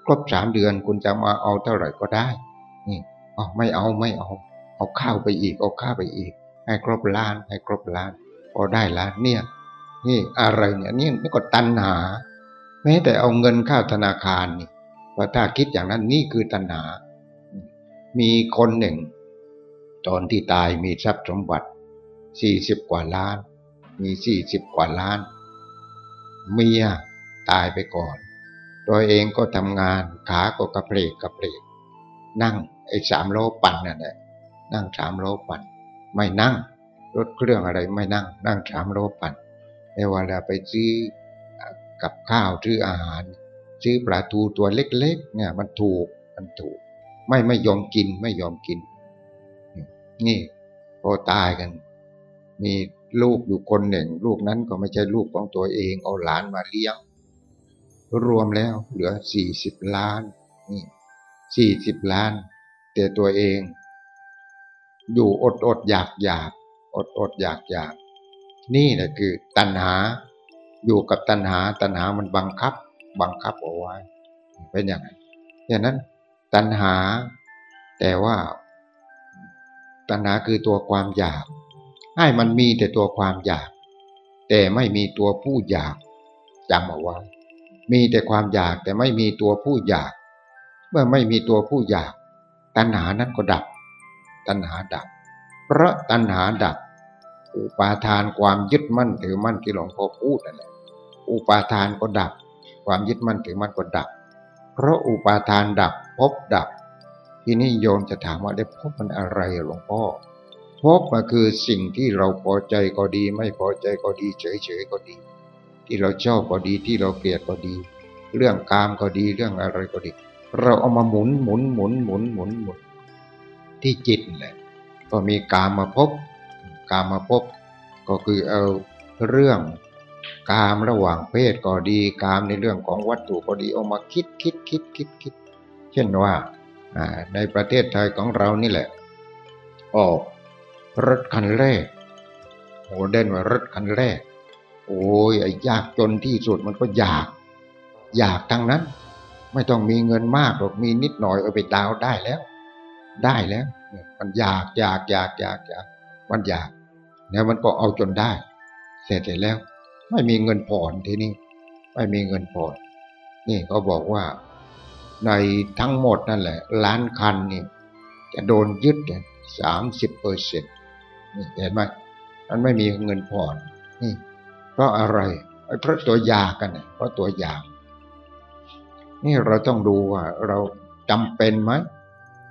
ครบสามเดือนคุณจะมาเอาเท่าไหร่ก็ได้ นี่อ๋อไม่เอาไม่เอา เอาข้าวไปอีกเอาข้าวไปอีก ให้ครบล้าน ให้ครบล้านพอได้ล้านเนี่ย นี่อะไรเนี่ยนี่นี่ก็ตัณหา แม้แต่เอาเงินเข้าธนาคารนี่ว่าถ้าคิดอย่างนั้นนี่คือตัณหา มีคนหนึ่ง ตอนที่ตายมีทรัพย์สมบัติสี่สิบกว่าล้าน มีสี่สิบกว่าล้าน เมียตายไปก่อน ตัวเองก็ทำงาน ขาก็กระเพลกกระเพลกนั่งไอ้สามโลปั่นนั่นแหละนั่งสามโลปั่น ไม่นั่ง รถเครื่องอะไรไม่นั่ง นั่งสามโลปั่นในเวลาไปซื้อกับข้าวซื้ออาหาร ซื้อปลาทูตัวเล็กๆเนี่ยมันถูกมันถูก ไม่ไม่ยอมกินไม่ยอมกิน นี่พอตายกัน มีลูกอยู่คนหนึ่ง ลูกนั้นก็ไม่ใช่ลูกของตัวเองเอาหลานมาเลี้ยง รวมแล้วเหลือสี่สิบล้านนี่สี่สิบล้าน แต่ตัวเอง อยู่อดอดอยากอยากอดอดอยากอยากนี่แหละคือตัณหา อยู่กับตัณหา ตัณหามันบังคับ บังคับเอาไว้ เป็นอย่างไรอย่างนั้นตัณหา แต่ว่า ตัณหาคือตัวความอยาก ให้มันมีแต่ตัวความอยาก แต่ไม่มีตัวผู้อยากจำเอาไว้ มีแต่ความอยากแต่ไม่มีตัวผู้อยาก เมื่อไม่มีตัวผู้อยาก ตัณหานั้นก็ดับ ตัณหาดับ เพราะตัณหาดับ อุปาทานความยึดมั่นถือมั่นที่หลวงพ่อพูดนั่นแหละอุปาทานก็ดับ ความยึดมั่นถือมั่นก็ดับ เพราะอุปาทานดับพบดับ ทีนี่โยมจะถามว่าได้พบมันอะไรหลวงพ่อพบมาคือสิ่งที่เราพอใจก็ดี ไม่พอใจก็ดี เฉยๆก็ดี ที่เราชอบก็ดีที่เราเกลียดก็ดี เรื่องกามก็ดีเรื่องอะไรก็ดี เราเอามาหมุนหมุนหมุนหมุนหมุนหมุนที่จิตแหละก็มีกามมาพบกามมาพบก็คือเอาเรื่องกามระหว่างเพศก็ดีกามในเรื่องของวัตถุก็ดีเอามาคิดคิดคิดคิดคิด เช่นว่าในประเทศไทยของเรานี่แหละ ออกรถคันแรกโอเดนว่ารถคันแรก โอ้ยไอ้ยากจนที่สุดมันก็อยาก อยากทั้งนั้น ไม่ต้องมีเงินมากหรอกมีนิดหน่อยเอาไปดาวได้แล้ว ได้แล้วมันอยากอยากอยากอยากอยากมันอยากแล้วมันก็เอาจนได้ เสร็จแล้ว ไม่มีเงินผ่อนทีนี้ไม่มีเงินผ่อนนี่เขาบอกว่า ในทั้งหมดนั่นแหละ ล้านคันนี่จะโดนยึดสามสิบเปอร์เซ็นต์นี่เห็นไหมมันไม่มีเงินผ่อนนี่ เพราะอะไรเพราะตัวยากันเพราะตัวยานี่เราต้องดูว่าเราจำเป็นไหม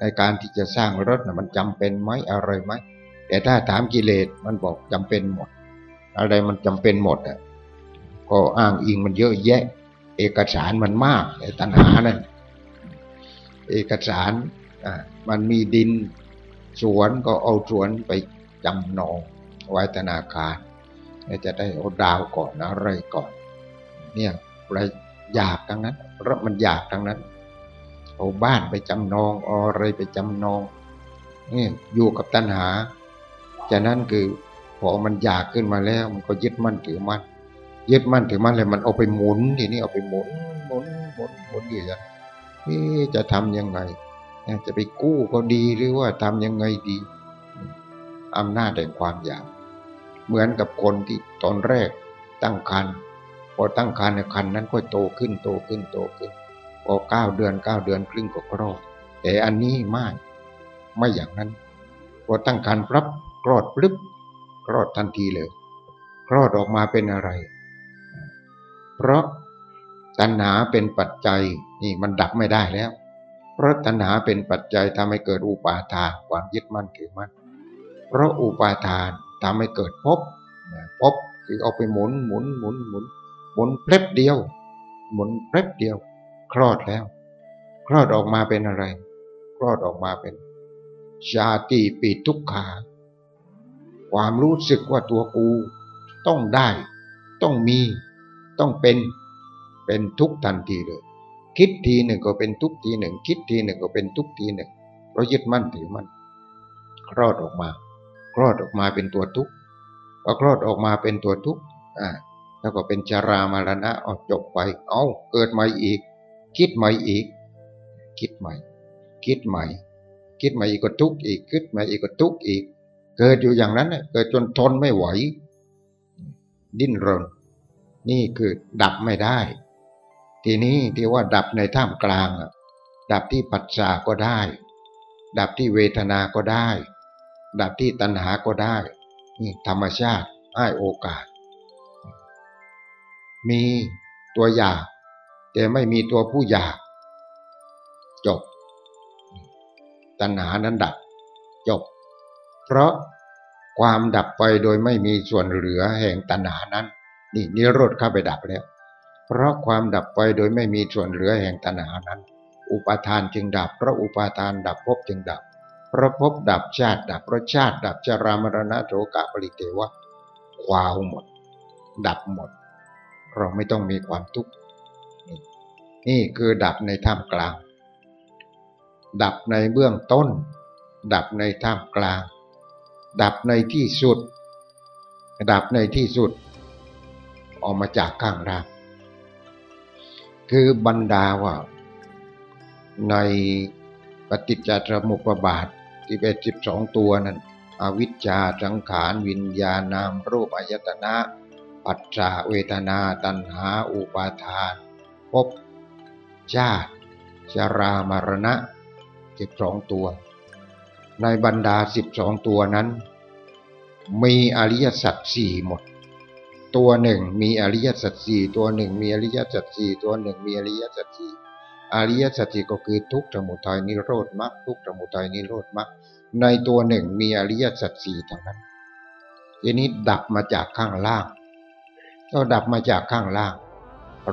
ในการที่จะสร้างรถนะมันจำเป็นไหมอะไรไหมแต่ถ้าถามกิเลสมันบอกจำเป็นหมด อะไรมันจำเป็นหมดอะก็อ้างอิงมันเยอะแยะ เอกสารมันมากไอ้ตัณหานั่นเอกสารอ่ามันมีดินสวนก็เอาสวนไปจำนองไว้ธนาคาร จะได้เอาดาวก่อนอะไรก่อน เนี่ยอะไรอยากทั้งนั้นเพราะมันอยากทั้งนั้นเอาบ้านไปจำนองอะไรไปจำนองนี่อยู่กับตัณหาจากนั้นคือพอมันอยากขึ้นมาแล้ว มันก็ยึดมั่นถือมั่นยึดมั่นถือมั่นเลยมันเอาไปหมุนทีนี้เอาไปหมุนหมุนหมุนหมุนอยู่อย่างนี้จะทำยังไงจะไปกู้ก็ดีหรือว่าทำยังไงดีอำนาจแห่งความอยาก เหมือนกับคนที่ตอนแรกตั้งครรภ์พอตั้งครรภ์ในครรภ์นั้นก็โตขึ้นโตขึ้นโตขึ้นพอเก้าเดือนเก้าเดือนครึ่งก็คลอดแต่อันนี้ไม่ไม่อย่างนั้นพอตั้งครรภ์รับคลอดปลึบคลอดทันทีเลยคลอดออกมาเป็นอะไร เพราะตัณหาเป็นปัจจัยนี่มันดับไม่ได้แล้ว เพราะตัณหาเป็นปัจจัยทำให้เกิดอุปาทานความยึดมั่นถือมั่นเพราะอุปาทาน ทำให้เกิดพภพบคือเอาไปหมุนหมุนหมุนหมุนหมุนเพล็บเดียว หมุนเพล็บเดียว คลอดแล้ว คลอดออกมาเป็นอะไร คลอดออกมาเป็นชาติปีทุกขา ความรู้สึกว่าตัวกู ต้องได้ ต้องมี ต้องเป็น เป็นทุกทันทีเลย คิดทีหนึ่งก็เป็นทุกทีหนึ่ง คิดทีหนึ่งก็เป็นทุกทีหนึ่งเพราะยึดมั่นถือมั่นคลอดออกมา คลอดออกมาเป็นตัวทุกข์พอคลอดออกมาเป็นตัวทุกข์อ่าแล้วก็เป็นจารามารณะออกจบไป เอาเกิดใหม่อีก คิดใหม่อีก คิดใหม่ คิดใหม่ คิดใหม่อีกก็ทุกข์อีก คิดใหม่อีกก็ทุกข์อีก เกิดอยู่อย่างนั้นเกิดจนทนไม่ไหว ดิ้นรน นี่คือดับไม่ได้ ทีนี้ที่ว่าดับในท่ามกลางดับที่ปัจจาก็ได้ ดับที่เวทนาก็ได้ ดับที่ตัณหาก็ได้นี่ธรรมชาติให้โอกาส มีตัวอยาก แต่ไม่มีตัวผู้อยาก จบ ตัณหานั้นดับ จบ เพราะความดับไปโดยไม่มีส่วนเหลือแห่งตัณหานั้น นี่นิโรธเข้าไปดับแล้ว เพราะความดับไปโดยไม่มีส่วนเหลือแห่งตัณหานั้น อุปาทานจึงดับเพราะอุปาทานดับภพจึงดับ พระภพดับชาติดับพระชาติดับจรามรณะโถกะปริเทวะควาวหมด ดับหมด เราไม่ต้องมีความทุกข์ นี่คือดับในท่ามกลาง ดับในเบื้องต้น ดับในท่ามกลาง ดับในที่สุด ดับในที่สุด ออกมาจากข้างล่างคือบรรดาว่าในปฏิจจสมุปบาท ที่เป็นสิบสองตัวนั้นอวิชชาสังขารวิญญาณนามรูปอายตนะปัจจาเวทนาตัณหาอุปาทานภพชาติชรามรณะสิบสองตัว ในบรรดาสิบสองตัวนั้น มีอริยสัจสี่หมด ตัวหนึ่งมีอริยสัจสี่ตัวหนึ่งมีอริยสัจสี่ตัวหนึ่งมีอริยสัจสี่อริยสัจสี่ก็คือทุกข์สมุทัยนิโรธมรรคทุกข์สมุทัยนิโรธมรรค ในตัวหนึ่งมีอริยสัจสี่ทั้งนั้นทีนี้ดับมาจากข้างล่าง ก็ดับมาจากข้างล่าง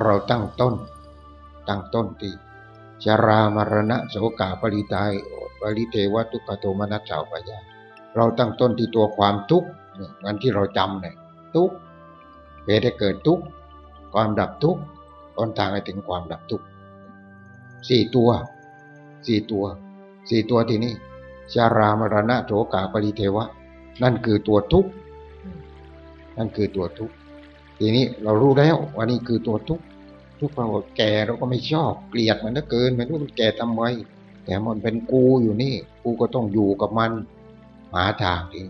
เราตั้งต้น ตั้งต้นที่ชรามรณะโสกาปริตายปริเทวทุกขโทมนัสสาวปยาเราตั้งต้นที่ตัวความทุกข์งั้นที่เราจำเนี่ยทุกข์เหตุให้เกิดทุกข์ความดับทุกข์ต้นทางให้ถึงความดับทุกข์สี่ตัวสี่ตัวสี่ตัวที่นี่ ชารามรณะโสกาปริเทวะ นั่นคือตัวทุกข์นั่นคือตัวทุกข์ทีนี้เรารู้แล้วว่านี่คือตัวทุกข์ทุกข์เราแก่เราก็ไม่ชอบเกลียดมันเหลือเกินไม่รู้มันแก่ทำไมแต่มันเป็นกูอยู่นี่ กูก็ต้องอยู่กับมัน หาทางที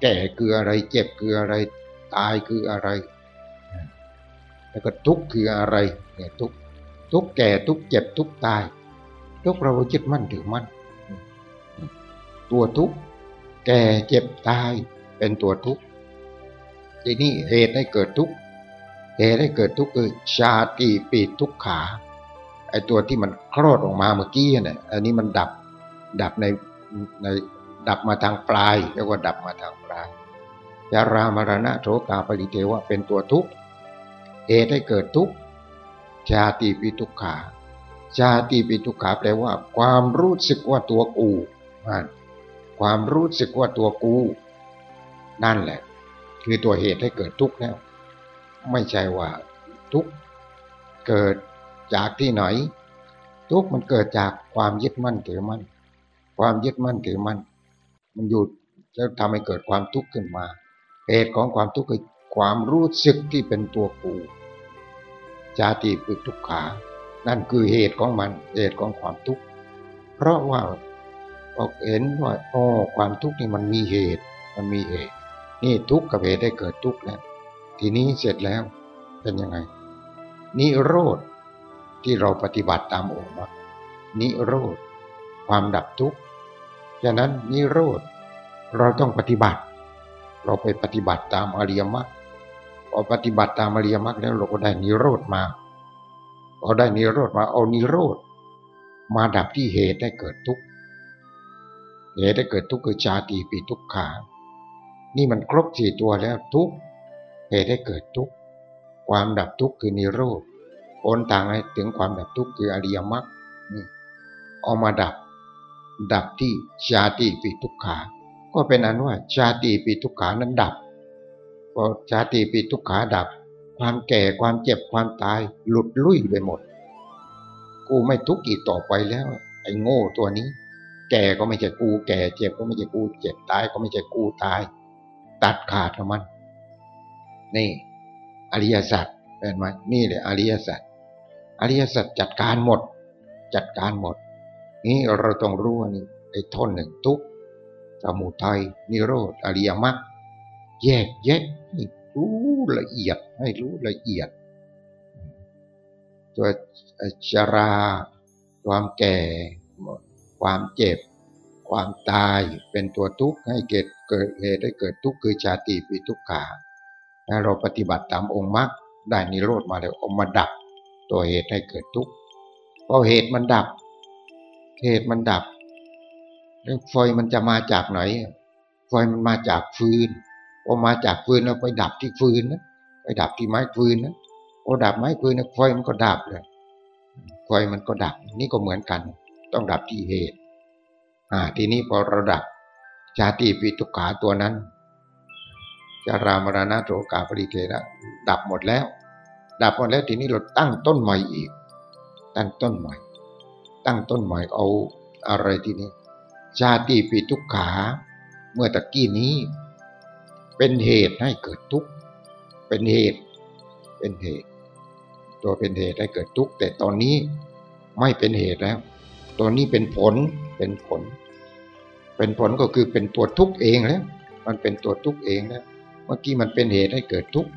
แก่คืออะไรเจ็บคืออะไร ตายคืออะไร แล้วก็ทุกข์คืออะไรเนี่ยทุกข์ทุกข์แก่ทุกข์เจ็บทุกข์ตาย ทุกเรายึดมั่นถือมั่น ตัวทุกข์แก่เจ็บตายเป็นตัวทุกข์ทีนี้เหตุให้เกิดทุกข์เหตุให้เกิดทุกข์คือชาติปีทุกขาไอตัวที่มันคลอดออกมาเมื่อกี้เนี่ยอันนี้มันดับดับในในดับมาทางปลายเรียกว่าดับมาทางปลายยารามรณะโสกาปริเทวะเป็นตัวทุกข์เหตุให้เกิดทุกข์ชาติปีทุกขาชาติปีทุกขาแปลว่า ความรู้สึกว่าตัวกูมัน ความรู้สึกว่าตัวกู นั่นแหละ คือตัวเหตุให้เกิดทุกข์แล้ว ไม่ใช่ว่าทุกข์เกิดจากที่ไหน ทุกข์มันเกิดจากความยึดมั่นถือมั่น ความยึดมั่นถือมั่น มันอยู่จะทำให้เกิดความทุกข์ขึ้นมา เหตุของความทุกข์คือความรู้สึกที่เป็นตัวกูชาติคือทุกขา นั่นคือเหตุของมัน เหตุของความทุกข์ เพราะว่า เราเห็นว่าอ๋อความทุกข์นี่มันมีเหตุ มันมีเหตุ นี่ทุกข์กับเหตุได้เกิดทุกข์แล้ว ทีนี้เสร็จแล้วเป็นยังไง นิโรธที่เราปฏิบัติตามองค์มรรคนิโรธความดับทุกข์ฉะนั้นนิโรธเราต้องปฏิบัติ เราไปปฏิบัติตามอริยมรรคพอปฏิบัติตามอริยมรรคแล้วเราก็ได้นิโรธมาพอได้นิโรธมาเอานิโรธมาดับที่เหตุให้เกิดทุกข์ เหตุให้เกิดทุกข์คือชาติปีทุกขา นี่มันครบสี่ตัวแล้วทุกเหตุให้เกิดทุกความดับทุกข์คือนิโรธผลทางให้ถึงความดับทุกข์คืออริยมรรคเอามาดับ ดับที่ชาติปีทุกขา ก็เป็นอันว่าชาติปีทุกขานั้นดับพอชาติปีทุกขาดับ ความแก่ความเจ็บความตายหลุดลุ่ยไปหมด กูไม่ทุกข์อีกต่อไปแล้ว ไอ้โง่ตัวนี้ แก่ก็ไม่ใช่กู แก่เจ็บก็ไม่ใช่กู เจ็บตายก็ไม่ใช่กูตาย ตัดขาดมัน นี่ อริยสัจเป็นไหมนี่แหละอริยสัจอริยสัจจัดการหมด จัดการหมด นี่เราต้องรู้ว่านี่ไอ้ท่อนหนึ่งทุกสมุทัยนิโรธอริยมรรคแยกแยะให้รู้ละเอียดให้รู้ละเอียด ตัวชรา ความแก่ ความเจ็บ ความตายเป็นตัวทุกข์ให้เกิดเกิดเหตุให้เกิดทุกข์คือชาติปีทุกขาถ้าเราปฏิบัติตามองค์มรรคได้นิโรธมาแล้วเอามาดับ ตัวเหตุให้เกิดทุกข์พอเหตุมันดับ เหตุมันดับแล้วไฟมันจะมาจากไหนไฟมันมาจากฟืนพอมาจากฟืนแล้วไปดับที่ฟืนนะไปดับที่ไม้ฟืนนะพอดับไม้ฟืนนะไฟมันก็ดับเลยไฟมันก็ดับ นี่ก็เหมือนกัน ต้องดับที่เหตุ อ่า ทีนี้พอเราดับชาติปิทุกขาตัวนั้นจารามรณะโสกาปริเทระดับหมดแล้ว ดับหมดแล้วทีนี้เราตั้งต้นใหม่อีก ตั้งต้นใหม่ ตั้งต้นใหม่เอาอะไรทีนี้ ชาติปีทุกขา เมื่อตะกี้นี้ เป็นเหตุให้เกิดทุกข์เป็นเหตุ เป็นเหตุ ตัวเป็นเหตุให้เกิดทุกข์แต่ตอนนี้ไม่เป็นเหตุแล้ว ตัวนี้เป็นผลเป็นผล เป็นผลก็คือเป็นตัวทุกข์เองแล้ว มันเป็นตัวทุกข์เองแล้ว เมื่อกี้มันเป็นเหตุให้เกิดทุกข์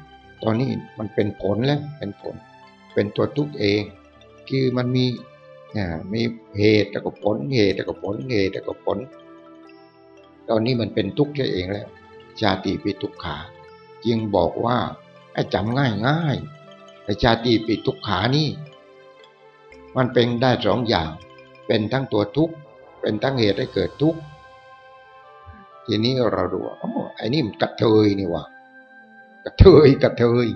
ตอนนี้มันเป็นผลแล้วเป็นผล เป็นตัวทุกข์เอง คือมันมีมีเหตุแล้วก็ผลเหตุแล้วก็ผลเหตุแล้วก็ผล ตอนนี้มันเป็นทุกข์แค่เองแล้ว ชาติปิทุกขาจึงบอกว่าให้จำง่ายง่ายแต่ชาติปิทุกขานี่ มันเป็นได้สองอย่าง เป็นทั้งตัวทุกข์เป็นทั้งเหตุให้เกิดทุกข์ทีนี้เราดูอ๋อไอ้นี่มันกระเทยนี่วะกระเทยกระเทย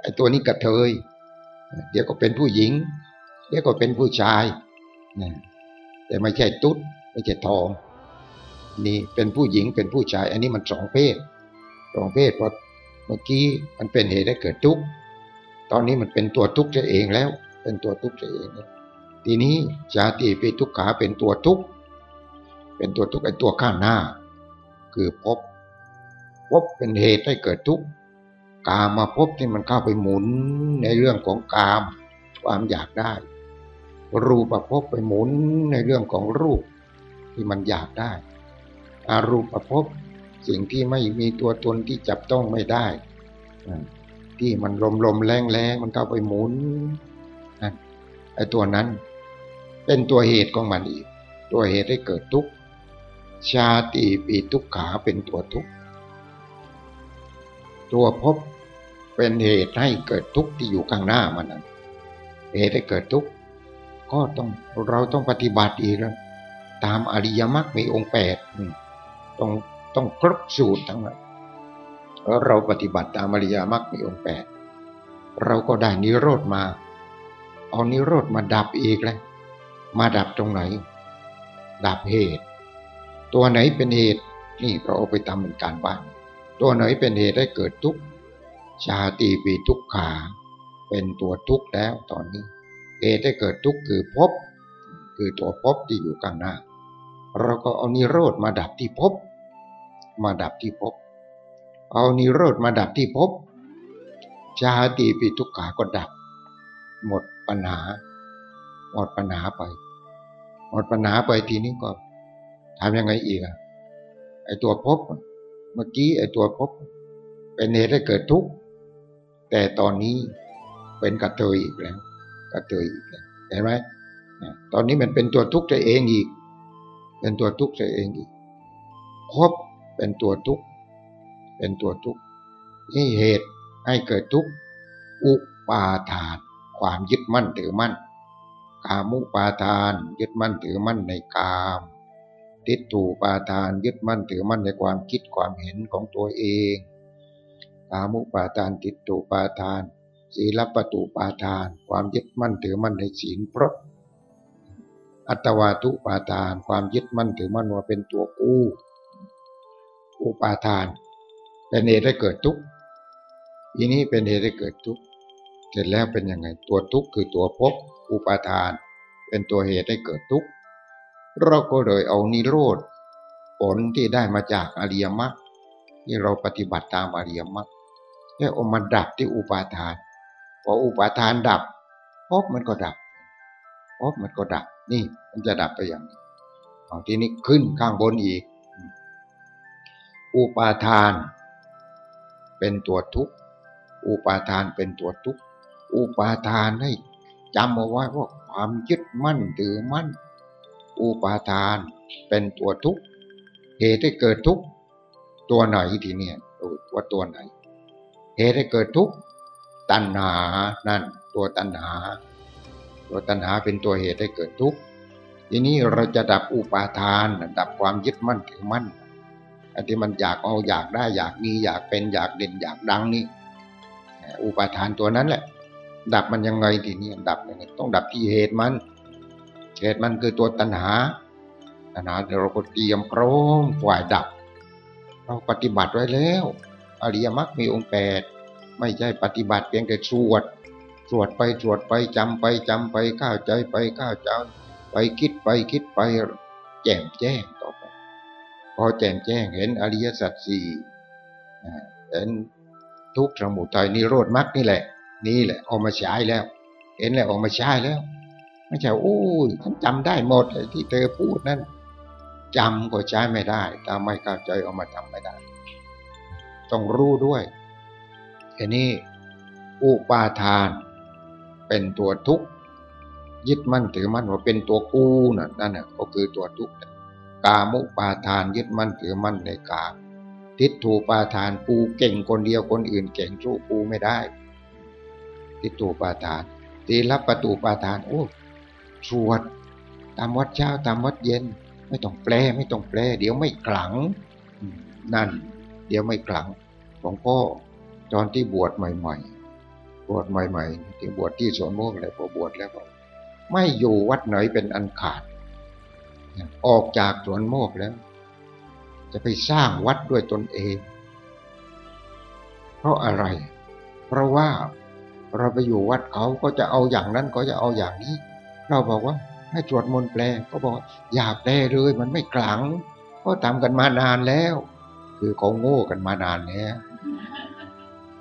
ไอ้ตัวนี้กระเทยเดี๋ยวก็เป็นผู้หญิง เดี๋ยวก็เป็นผู้ชายนะแต่ไม่ใช่ตุ๊ดไม่ใช่ทอง นี่เป็นผู้หญิงเป็นผู้ชาย อันนี้มันสองเพศสองเพศเพราะเมื่อกี้มันเป็นเหตุให้เกิดทุกข์ตอนนี้มันเป็นตัวทุกข์เองแล้ว เป็นตัวทุกข์เองแล้ว ทีนี้ชาติปิทุกขาเป็นตัวทุกข์เป็นตัวทุกข์ไอ้ตัวข้างหน้า คือพภพบเป็นเหตุให้เกิดทุกข์กามาภพที่มันเข้าไปหมุนในเรื่องของกาม ความอยากได้ รูปภพไปหมุนในเรื่องของรูปที่มันอยากได้อารูปภพสิ่งที่ไม่มีตัวตนที่จับต้องไม่ได้ ที่มันลมลมแรงแรงมันเข้าไปหมุนนั่นไอ้ตัวนั้น เป็นตัวเหตุของมันอีก ตัวเหตุให้เกิดทุกข์ชาติปีทุกขาเป็นตัวทุกข์ตัวภพเป็นเหตุให้เกิดทุกข์ที่อยู่ข้างหน้ามันนั้นเหตุให้เกิดทุกข์ก็ต้องเราต้องปฏิบัติอีกแล้วตามอริยมรรคมีองค์แปดต้องต้องครบสูตรทั้งนั้นเราปฏิบัติตามอริยมรรคมีองค์แปดเราก็ได้นิโรธมา เอานิโรธมาดับอีกเลย มาดับตรงไหน ดับเหตุ ตัวไหนเป็นเหตุนี่เราเอาไปทำเป็นการบ้าน ตัวไหนเป็นเหตุให้เกิดทุกข์ชาติปีทุกขา เป็นตัวทุกข์แล้วตอนนี้ เหตุให้เกิดทุกข์คือภพคือตัวภพที่อยู่ข้างหน้า เราก็เอานิโรธมาดับที่ภพมาดับที่ภพเอานิโรธมาดับที่ภพชาติปีทุกขาก็ดับ หมดปัญหา มดปัญหาไป หมดปัญหาไปทีนี้ก็ทำยังไงอีกอะไอตัวภพเมื่อกี้ไอตัวภพเป็นเหตุให้เกิดทุกข์แต่ตอนนี้เป็นกระเทยอีกแล้ว กระเทยอีกแล้วเห็นไหมตอนนี้มันเป็นตัวทุกข์ตัวเองอีก เป็นตัวทุกข์ตัวเองอีกภพเป็นตัวทุกข์เป็นตัวทุกข์นี่เหตุให้เกิดทุกข์อุปาทาน ความยึดมั่นถือมั่น กามุปาทาน ยึดมั่นถือมั่นในกามติดตูปาทานยึดมั่นถือมั่นในความคิดความเห็นของตัวเองกามุปาทานติดตูปาทาน ศีลปตุปาทาน ความยึดมั่นถือมั่นในศีลพรตอัตวาทุปาทาน ความยึดมั่นถือมั่นว่าเป็นตัวกู้อุปาทาน เป็นเหตุให้เกิดทุกข์ทีนี้เป็นเหตุให้เกิดทุกข์เสร็จแล้วเป็นยังไง ตัวทุกข์คือตัวภพ อุปาทาน เป็นตัวเหตุให้เกิดทุกข์เราก็เลยเอานิโรธผลที่ได้มาจากอริยมรรคที่เราปฏิบัติตามอริยมรรคแค่อามาดับที่อุปาทานพออุปาทานดับภพมันก็ดับภพมันก็ดับ นี่มันจะดับไปอย่างนี้เอาทีนี้ขึ้นข้างบนอีก อุปาทาน เป็นตัวทุกข์อุปาทานเป็นตัวทุกข์อุปาทานให้ จำเอาไว้ว่าความยึดมั่นถือมั่น อุปาทานเป็นตัวทุกข์เหตุให้เกิดทุกข์ตัวไหนทีเนี่ยว่าตัวไหน เหตุให้เกิดทุกข์ตัณหานั่น ตัวตัณหา ตัวตัณหาเป็นตัวเหตุให้เกิดทุกข์ทีนี้เราจะดับอุปาทานดับความยึดมั่นถือมั่นอันที่มันอยากเอาอยากได้อยากมีอยากเป็นอยากเด่นอยากดังนี่อุปาทานตัวนั้นแหละ ดับมันยังไงทีนี้ดับยังไงต้องดับที่เหตุมัน เหตุมันคือตัวตัณหาตัณหาเราก็เตรียมพร้อมฝ่ายดับ เราปฏิบัติไว้แล้ว อริยมรรคมีองค์แปดไม่ใช่ปฏิบัติเพียงแต่สวดสวดไปสวดไปจำไปจำไปข้าใจไปข้าใจไปคิดไปคิดไปแจ่มแจ้งต่อไป พอแจ่มแจ้งเห็นอริยสัจสี่เห็นทุกข์สมุทัยนิโรธมรรคนี่แหละ นี่แหละเอามาใช้แล้ว เห็นแล้วออกมาใช้แล้ว ไม่ใช่โอ้ยฉันจำได้หมดเลยที่เธอพูดนั่นจำก็ใช้ไม่ได้ถ้าไม่เข้าใจเอามาทำไม่ได้ ต้องรู้ด้วยอันนี้อุปาทาน เป็นตัวทุกข์ยึดมั่นถือมั่นว่าเป็นตัวกูน่ะนั่นน่ะก็คือตัวทุกข์กามุปาทานยึดมั่นถือมั่นในกามทิฏถูปาทานกูเก่งคนเดียวคนอื่นเก่งสู้กูไม่ได้ ทิฏถูปาทานตีรับประตูปาทาน โอ้สวด ตามวัดเช้าตามวัดเย็น ไม่ต้องแปลไม่ต้องแปล เดี๋ยวไม่ขลัง นั่น เดี๋ยวไม่ขลังหลวงพ่อตอนที่บวชใหม่ ๆ บวชใหม่ ๆ ที่บวชที่สวนโมกอะไรพอบวชแล้วก็ไม่อยู่วัดไหนเป็นอันขาด ออกจากสวนโมกแล้ว จะไปสร้างวัดด้วยตนเอง เพราะอะไร เพราะว่า เราไปอยู่วัดเขาก็จะเอาอย่างนั้นก็จะเอาอย่างนี้ เราบอกว่าให้สวดมนต์แปลก็บอกอย่าแปลเลยมันไม่กลังก็ทำกันมานานแล้ว คือเขาโง่กันมานานแล้ว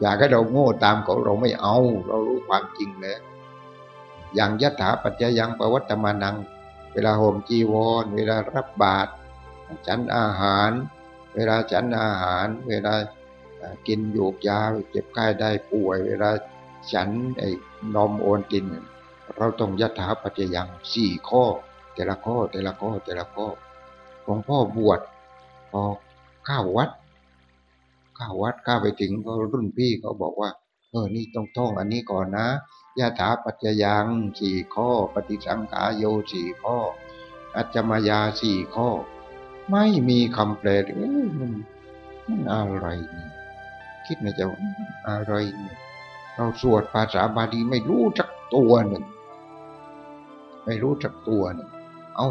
อยากให้เราโง่ตามเขาเราไม่เอา เรารู้ความจริงแล้วอย่างยถาปัจจยังปวัตตมานัง เวลาห่มจีวร เวลารับบาตรฉันอาหาร เวลาฉันอาหาร เวลากินโยกยาเจ็บไข้ได้ป่วย เวลา ฉันไอ้นมโอนกิน เราต้องยถาปัจจยังสี่ข้อ แต่ละข้อแต่ละข้อแต่ละข้อหลวงพ่อบวชพอข้าววัดข้าววัดข้าไปถึงก็รุ่นพี่เขาบอกว่าเออนี่ต้องท่องอันนี้ก่อนนะยะถาปัจจยังสี่ข้อ ปฏิสังขารโยสี่ข้อ อัจจมายาสี่ข้อ ไม่มีคำแปลเลยมันมันอะไรนี่คิดในใจว่าอะไรเนี่ย เราสวดภาษาบาลีไม่รู้จักตัวหนึ่ง ไม่รู้จักตัวหนึ่ง เอา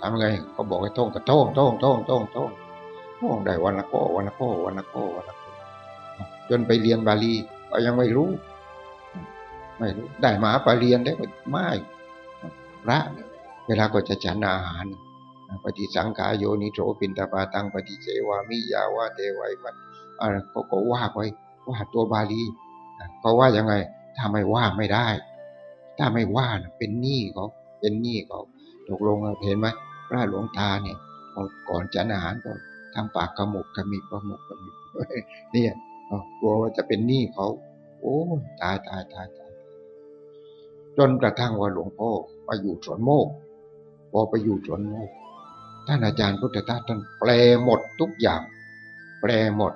ทำไงเขาบอกให้ท่องก็ท่องท่องท่องท่องท่องท่องได้วันละข้อวันละข้อวันละข้อวันละข้อจนไปเรียนบาลีก็ยังไม่รู้ ไม่รู้ ได้มาไปเรียนได้ไม่พระเวลาก็จะฉันอาหารปฏิสังขารโยนิโสปินตาปาตังปฏิเสวามิยาวาเทวัยมันอะไรก็ว่าไปว่าตัวบาลี เขาว่ายังไงถ้าไม่ว่าไม่ได้ ถ้าไม่ว่าเป็นหนี้เขาเป็นหนี้เขาตกลงเห็นไหมพระหลวงตาเนี่ยก่อนฉันอาหารก็ทำปากกระหมกกระมิบกระหมกกระมิบเนี่ยกลัวว่าจะเป็นหนี้เขาโอ้ตายตายตายตายจนกระทั่งว่าหลวงพ่อไปอยู่สวนโมกพอไปอยู่สวนโมกท่านอาจารย์พุทธทาสท่านแปลหมดทุกอย่าง แปลหมด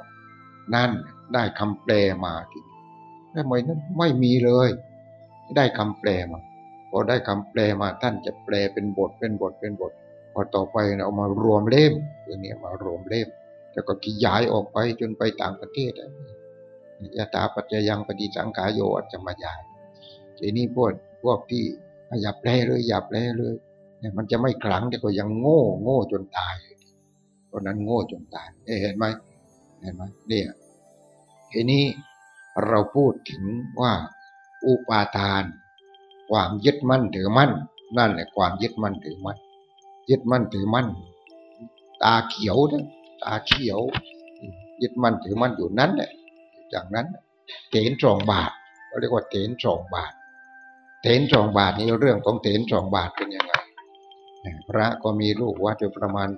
นั่นได้คำแปลมาที ทำไมนั้นไม่มีเลย ได้คำแปลมา พอได้คำแปลมาท่านจะแปลเป็นบทเป็นบทเป็นบท พอต่อไปเอามารวมเล่มอย่างนี้มารวมเล่มแล้วก็ขยายออกไปจนไปต่างประเทศยะตาปัจจยังปฏิสังขายโยอัจจมายาทีนี้พวกพวกที่อย่าแปลเลยอย่าแปลเลยเนี่ยมันจะไม่คลังแต่ก็ยังโง่ โง่จนตายเพราะนั้นโง่จนตายเห็นไหมเห็นไหมเนี่ยทีนี้ เราพูดถึงว่าอุปาทาน ความยึดมั่นถือมั่น นั่นแหละความยึดมั่นถือมั่น ยึดมั่นถือมั่น ตาเขียวนะตาเขียว ยึดมั่นถือมั่นอยู่นั้นแหละจากนั้นเถนสองบาทเขาเรียกว่าเถนสองบาทเถนสองบาทนี่เรื่องของเถนสองบาทเป็นยังไงพระก็มีลูกวัดอยู่ประมาณ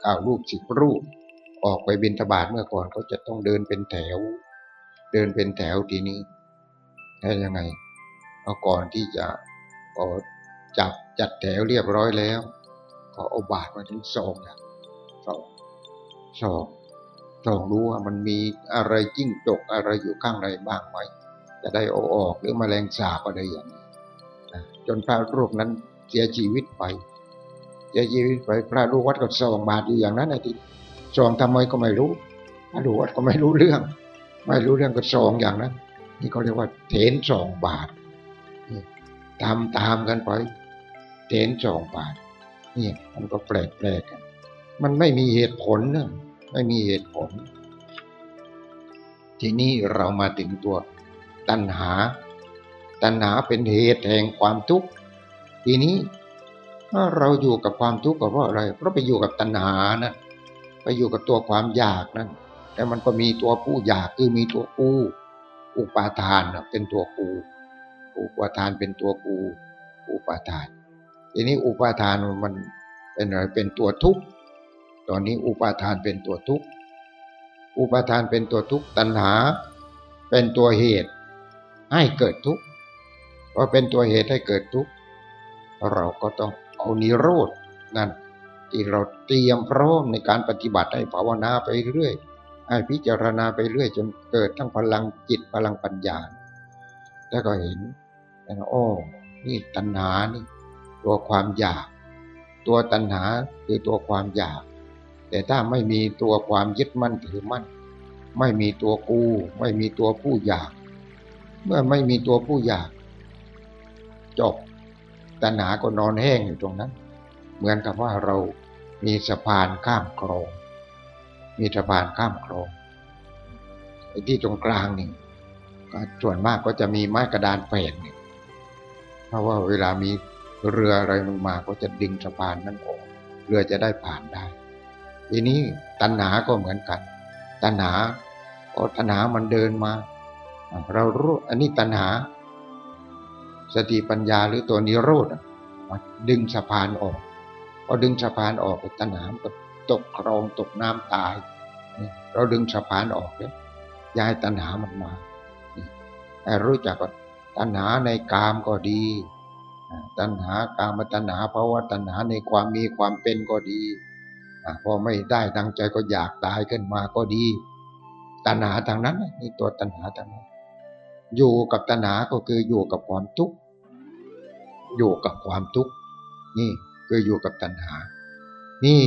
เก้าลูกสิบรูป ออกไปบินทบาทเมื่อก่อนเขาจะต้องเดินเป็นแถว เดินเป็นแถวทีนี้ได้ยังไงเอาก่อนที่จะอจับจัดแถวเรียบร้อยแล้ว ก็เอาบาทมาถึงสองอย่างสองสองสองรู้ว่ามันมีอะไรจิ้งจกอะไรอยู่ข้างในบ้างไหมจะได้เอาออกหรือมแมลงสาบอะไรอย่างนี้จนพระรูปนั้นเสียชีวิตไปเสียชีวิตไปพระลูกวัดก็สองบาทอยู่อย่างนั้นไอ้ที่สองทำไมก็ไม่รู้พระลูกวัดก็ไม่รู้เรื่อง ไม่รู้เรื่องก็สองอย่างนั้นนี่เขาเรียกว่าเถนสองบาทตามตามกันไปเถนสองบาทนี่มันก็แปลกแปลกกันมันไม่มีเหตุผลนะไม่มีเหตุผล ทีนี้เรามาถึงตัวตัณหา ตัณหาเป็นเหตุแห่งความทุกข์ทีนี้ถ้าเราอยู่กับความทุกข์ก็เพราะอะไรเพราะไปอยู่กับตัณหานะไปอยู่กับตัวความอยากนั่น แต่มันก็มีตัวผู้อยากคือมีตัวกูอุปาทานเป็นตัวกูอุปาทานเป็นตัวกูอุปาทาน ทีนี้อุปาทานมันเป็นอะไรเป็นตัวทุกข์ตอนนี้อุปาทานเป็นตัวทุกข์อุปาทานเป็นตัวทุกข์ตัณหา เป็นตัวเหตุให้เกิดทุกข์พอเป็นตัวเหตุให้เกิดทุกข์เราก็ต้องเอานิโรธนั่นที่เราเตรียมพร้อมในการปฏิบัติให้ภาวนาไปเรื่อย ให้พิจารณาไปเรื่อยจนเกิดทั้งพลังจิตพลังปัญญา แล้วก็เห็นแล้วโอ้นี่ตัณหานี่ตัวความอยาก ตัวตัณหาคือตัวความอยาก แต่ถ้าไม่มีตัวความยึดมั่นถือมั่น ไม่มีตัวกู ไม่มีตัวผู้อยาก เมื่อไม่มีตัวผู้อยาก จบตัณหาก็นอนแห้งอยู่ตรงนั้น เหมือนกับว่าเรามีสะพานข้ามคลอง มีสะพานข้ามคลองไอ้ที่ตรงกลางนี่ก็ส่วนมากก็จะมีไม้กระดานแผ่นนี่เพราะว่าเวลามีเรืออะไรมันมาก็จะดึงสะพานนั้นออกเรือจะได้ผ่านได้ ทีนี้ตัณหาก็เหมือนกัน ตัณหาพอตัณหามันเดินมา เรารู้อันนี้ตัณหา สติปัญญาหรือตัวนิโรธมาดึงสะพานออกพอดึงสะพานออกตัณหาก็ตกคลองตกน้ำตาย เราดึงสะพานออกเนี่ยย้ายตัณหามันมาแต่รู้จักว่าตัณหาในกามก็ดี ตัณหากามตัณหาเพราะว่าตัณหาในความมีความเป็นก็ดีพอไม่ได้ดังใจก็อยากตายขึ้นมาก็ดี ตัณหาทางนั้นนี่ตัวตัณหาทางนั้น อยู่กับตัณหาก็คืออยู่กับความทุกข์อยู่กับความทุกข์นี่คืออยู่กับตัณหา นี่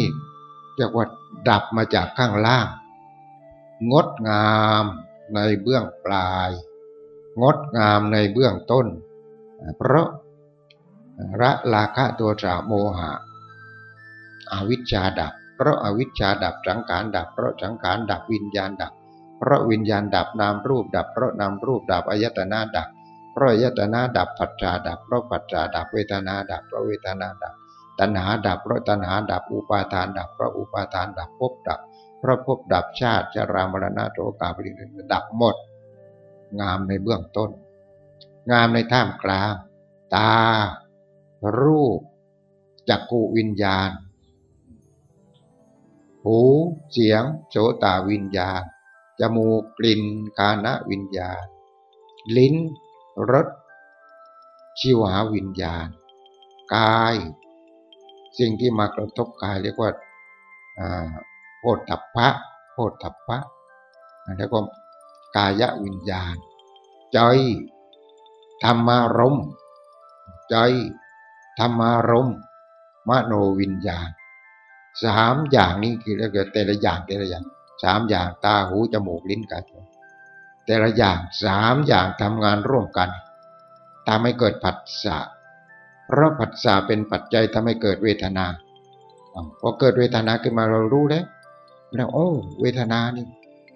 เรียกว่าดับมาจากข้างล่าง งดงามในเบื้องปลาย งดงามในเบื้องต้น เพราะระราคะตัวสาโมหะ อวิชชาดับ เพราะอาวิชชาดับสังขารดับ เพราะสังขารดับวิญญาณดับ เพราะวิญญาณดับนามรูปดับ เพราะนามรูปดับอายตนะดับ เพราะอายตนะดับปัจจาดับ เพราะปัจจาดับเวทนาดับ เพราะเวทนาดับ ตัณหาดับ เพราะตัณหาดับ อุปาทานดับ เพราะอุปาทานดับภพดับ พระภพดับชาติชรามรณะโสกาปริเนดับหมด งามในเบื้องต้น งามในท่ามกลาง ตา รูปจักกูวิญญาณ หูเสียงโสตาวิญญาณ จมูกกลิ่นกานะวิญญาณ ลิ้นรสชิวหาวิญญาณ กาย สิ่งที่มากระทบกายเรียกว่า โพธัพพะโพธัพพะแล้วก็กายวิญญาณ ใจ ธรรมารมใจ ธรรมารมมโนวิญญาณสามอย่างนี้คือแล้วกิดแต่ละอย่างแต่ละอย่างสามอย่างตาหูจมูกลิ้นกายแต่ละอย่างสามอย่างทำงานร่วมกันทำให้เกิดผัสสะเพราะผัสสะเป็นปัจจัยทำให้เกิดเวทนาพอเกิดเวทนาขึ้นมาเรารู้แล้ว แล้วโอ้ เวทนานี่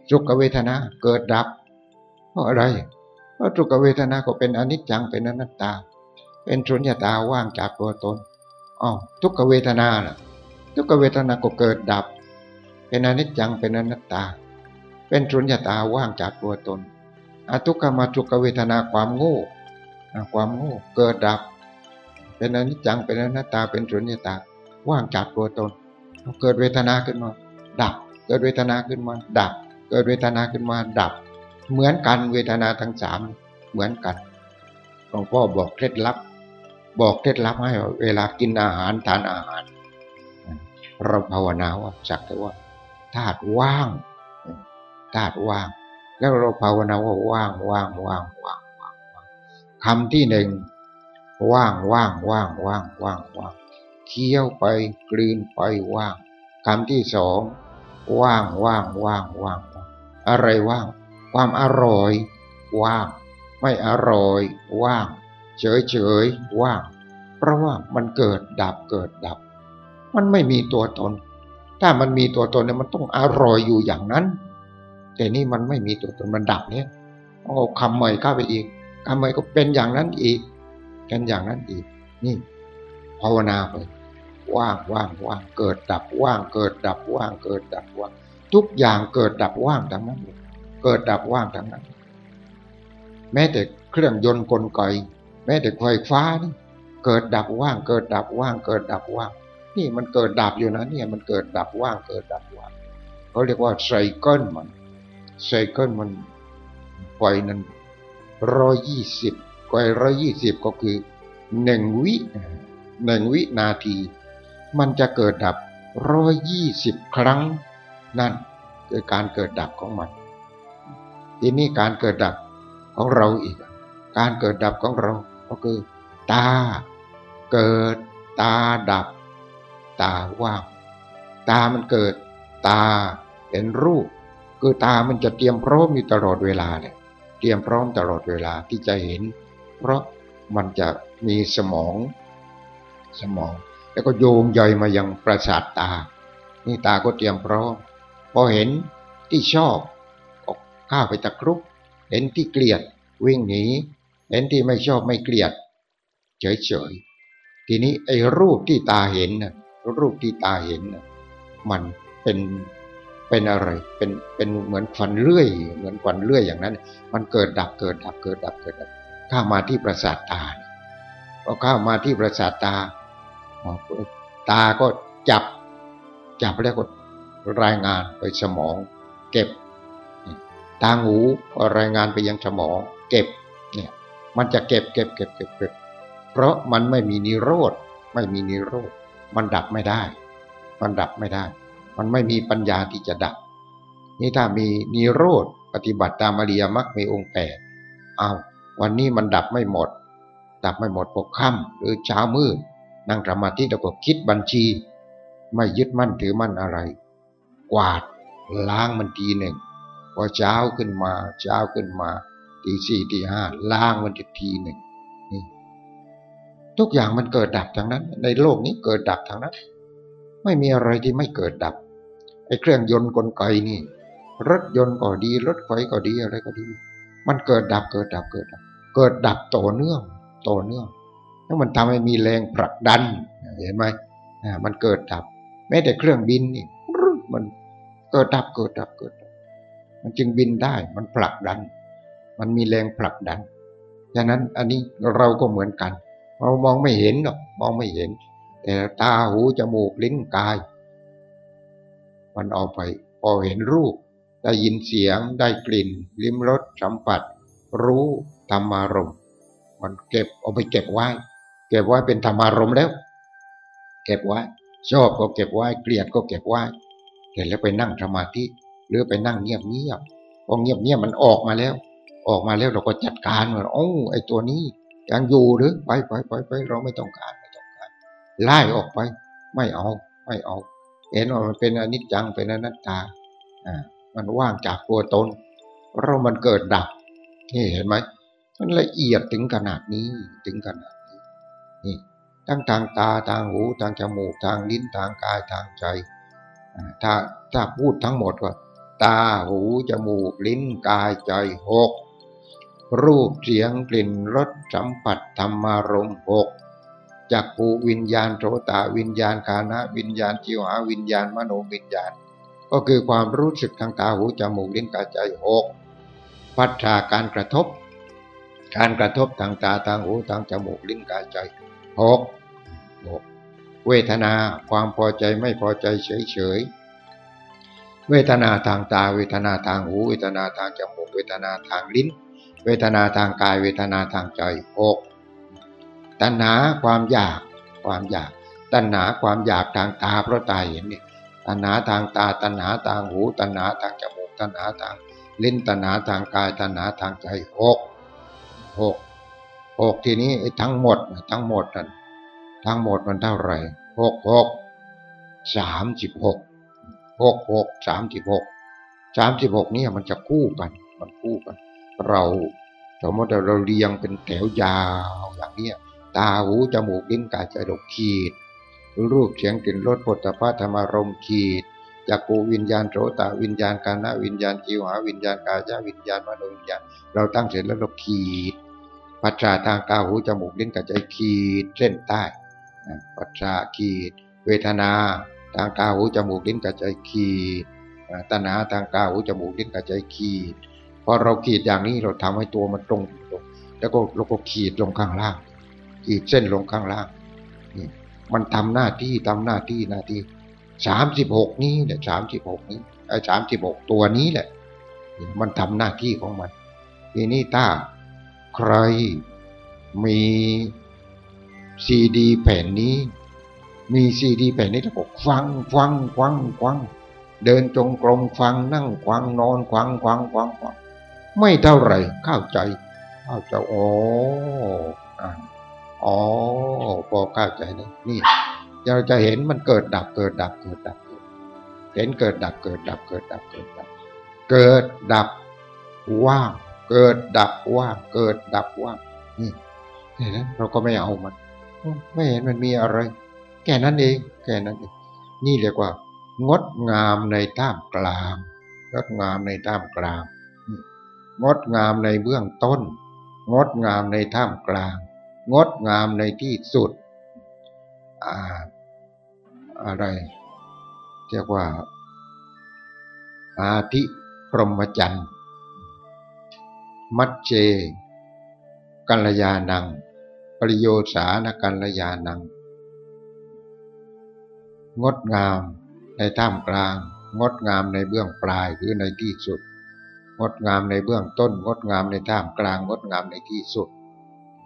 สุขเวทนาเกิดดับ เพราะอะไร เพราะสุขเวทนาก็เป็นอนิจจังเป็นอนัตตา เป็นสุญญตาว่างจากตัวตนอ๋อทุกขเวทนาล่ะ ทุกขเวทนาก็เกิดดับ เป็นอนิจจังเป็นอนัตตา เป็นสุญญตาว่างจากตัวตนอทุกขมาทุกขเวทนาความโง่ความโง่เกิดดับ เป็นอนิจจังเป็นอนัตตาเป็นสุญญตาว่างจากตัวตน เกิดเวทนาขึ้นมาดับ เกิดเวทนาขึ้นมาดับ เกิดเวทนาขึ้นมาดับ เหมือนกันเวทนาทั้งสามเหมือนกันหลวงพ่อบอกเคล็ดลับ บอกเคล็ดลับให้เวลากินอาหารทานอาหารเราภาวนาว่าจักแต่ว่าธาตุว่างธาตุว่าง แล้วเราภาวนาว่าว่างว่างว่างว่างว่างคำที่หนึ่งว่างว่างว่างว่างว่างว่างเคี้ยวไปกลืนไปว่างคำที่สอง ว่างว่างว่างว่างอะไรว่าง ความอร่อย ว่าง ไม่อร่อย ว่าง เฉยๆว่าง เพราะว่ามันเกิดดับเกิดดับ มันไม่มีตัวตน ถ้ามันมีตัวตนเนี่ยมันต้องอร่อยอยู่อย่างนั้น แต่นี่มันไม่มีตัวตนมันดับเนี่ยเอาคำใหม่เข้าไปอีกคำใหม่ก็เป็นอย่างนั้นอีก กันอย่างนั้นอีก นี่ภาวนาไป ว่างว่างว่างเกิดดับว่างเกิดดับว่างเกิดดับว่างทุกอย่างเกิดดับว่างทั้งนั้นเกิดดับว่างทั้งนั้น แม้แต่เครื่องยนต์กลไกแม้แต่ไฟฟ้านี่เกิดดับว่างเกิดดับว่างเกิดดับว่าง นี่มันเกิดดับอยู่นะเนี่ยมันเกิดดับว่างเกิดดับว่างเขาเรียกว่าไซเคิลมันไซเคิลมันไฟนั้นร้อยยี่สิบไฟร้อยยี่สิบก็คือหนึ่งวิหนึ่งวินาที มันจะเกิดดับร้อยยี่สิบครั้ง นั่นคือการเกิดดับของมัน ทีนี้การเกิดดับของเราอีก การเกิดดับของเราก็คือ ตา เกิด ตาดับ ตาว่าง ตามันเกิด ตาเห็นรูป คือตามันจะเตรียมพร้อมอยู่ตลอดเวลาเนี่ยเตรียมพร้อมตลอดเวลาที่จะเห็น เพราะมันจะมีสมอง สมอง แล้วก็โยงใยมายังประสาทตา นี่ตาก็เตรียมพร้อมพอเห็นที่ชอบออกข้าไปตะครุบเห็นที่เกลียดวิ่งหนีเห็นที่ไม่ชอบไม่เกลียด เฉยๆทีนี้ไอ้รูปที่ตาเห็นนะรูปที่ตาเห็นนะมันเป็นเป็นอะไร เป็นเป็นเหมือนควันเลื่อย เหมือนควันเลื่อยอย่างนั้น มันเกิดดับเกิดดับเกิดดับเกิดดับข้ามาที่ประสาทตาพอข้ามาที่ประสาทตา ตาก็จับ จับแล้วก็รายงานไปสมอง เก็บ ตาหูก็รายงานไปยังสมอง เก็บเนี่ยมันจะเก็บเก็บเก็บเก็บเก็บเพราะมันไม่มีนิโรธไม่มีนิโรธมันดับไม่ได้ มันดับไม่ได้ มันไม่มีปัญญาที่จะดับ นี่ถ้ามีนิโรธปฏิบัติตามอริยมรรคมีองค์แปดเอาวันนี้มันดับไม่หมด ดับไม่หมดพกค่ำหรือเช้ามืด นั่งสมาธิแล้วก็คิดบัญชี ไม่ยึดมั่นถือมั่นอะไร กวาดล้างมันทีหนึ่งพอเช้าขึ้นมาเช้าขึ้นมาตีสี่ตีห้าล้างมันทีหนึ่งนี่ทุกอย่างมันเกิดดับทั้งนั้น ในโลกนี้เกิดดับทั้งนั้น ไม่มีอะไรที่ไม่เกิดดับไอ้เครื่องยนต์กลไกนี่ รถยนต์ก็ดี รถไฟก็ดีอะไรก็ดี มันเกิดดับเกิดดับเกิดดับ เกิดดับต่อเนื่องต่อเนื่อง แล้วมันทำให้มีแรงผลักดัน เห็นไหมมันเกิดดับ แม้แต่เครื่องบินนี่มันเกิดดับเกิดดับเกิดดับ มันจึงบินได้ มันผลักดัน มันมีแรงผลักดันฉะนั้นอันนี้เราก็เหมือนกัน เรามองไม่เห็นหรอกมองไม่เห็น แต่ตาหูจมูกลิ้นกาย มันเอาไป พอเห็นรูป ได้ยินเสียงได้กลิ่น ลิ้มรสสัมผัส รู้ธรรมารม มันเก็บเอาไปเก็บไว้ เก็บไว้เป็นธรรมารมแล้ว เก็บไว้ ชอบก็เก็บไว้ เกลียดก็เก็บไว้เห็นแล้วไปนั่งสมาธิหรือไปนั่งเงียบเงียบพอเงียบเงียบมันออกมาแล้ว ออกมาแล้วเราก็จัดการว่าโอ้ไอตัวนี้ยังอยู่หรือไปไปไปไปเราไม่ต้องการไม่ต้องการไล่ออกไป ไม่เอาไม่เอาเห็นว่ามันเป็นอนิจจังเป็นอนัตตาอ่ามันว่างจากตัวตนเรามันเกิดดับนี่เห็นไหมมันละเอียดถึงขนาดนี้ถึงขนาด ทั้งทางตาทางหูทางจมูกทางลิ้นทางกายทางใจ ถ้าถ้าพูดทั้งหมดว่าตาหูจมูกลิ้นกายใจหกรูปเสียงกลิ่นรสสัมผัสธรรมารมหกจักขูวิญญาณโสตาวิญญาณคานะวิญญาณจิวหาวิญญาณมโนวิญญาณ ก็คือความรู้สึกทางตาหูจมูกลิ้นกายใจหกพัฒนาการกระทบ การกระทบทางตาทางหูทางจมูกลิ้นกายใจหก หกเวทนาความพอใจไม่พอใจเฉยเฉยเวทนาทางตาเวทนาทางหูเวทนาทางจมูกเวทนาทางลิ้น เวทนาทางกายเวทนาทางใจหกตัณหาความอยากความอยาก ตัณหาความอยากทางตาเพราะตาเห็นเนี่ยตัณหาทางตาตัณหาทางหู ตัณหาทางจมูกตัณหาทางลิ้นตัณหาทางกายตัณหาทางใจหกหกหกทีนี้ทั้งหมดทั้งหมดนั่น ทั้งหมดมันเท่าไหร่หกหกสามสิบหกหกหกสามสิบหกสามสิบหกนี่มันจะคู่กัน มันคู่กัน เราสมมติเราเรียงเป็นแถวยาวอย่างเนี้ยตาหูจมูกลิ้นกายใจดกขีด รูปเสียงกลิ่นรสปุถะธรรมารมขีดจักรูวิญญาณโสตวิญญาณกานะวิญญาณจิวหาวิญญาณกายวิญญาณมโนวิญญาณ เราตั้งเสร็จแล้วเราขีดปัจจาทางตาหูจมูกลิ้นกายใจขีดเส้นใต้ ปัจจาขีดเวทนาทางตาหูจมูกลิ้นกายใจขีดตัณหาทางตาหูจมูกลิ้นกายใจขีดพอเราขีดอย่างนี้เราทำให้ตัวมันตรงแล้วก็เราก็ขีดลงข้างล่าง ขีดเส้นลงข้างล่างนี่มันทำหน้าที่ทำหน้าที่หน้าที่สามสิบหกนี้เนี่ยสามสิบหกนี้ไอ้สามสิบหกตัวนี้แหละ มันทำหน้าที่ของมัน ทีนี้ถ้าใครมี ซีดีแผ่นนี้ มีซีดีแผ่นนี้ถ้าบอกฟังฟังฟังฟังเดินจงกรมฟังนั่งฟังนอนฟังฟังฟังฟังไม่เท่าไหร่เข้าใจเข้าใจโอ้ออ๋อพอเข้าใจนะนี่เราจะเห็นมันเกิดดับเกิดดับเกิดดับเห็นเกิดดับเกิดดับเกิดดับเกิดดับ เกิดดับว่าง เกิดดับว่าง เกิดดับว่างนี่เห็นไหมเราก็ไม่เอามัน ไม่เห็นมันมีอะไร แค่นั้นเอง แค่นั้นเอง นี่เรียกว่า งดงามในท่ามกลาง งดงามในท่ามกลาง งดงามในเบื้องต้น งดงามในท่ามกลาง งดงามในที่สุดอ่าอะไร เรียกว่า อาทิพรหมจันทร์มัจเจกัลยาณัง ปริโยสานกัลยาณัง งดงามในท่ามกลาง งดงามในเบื้องปลายหรือในที่สุด งดงามในเบื้องต้น งดงามในท่ามกลาง งดงามในที่สุด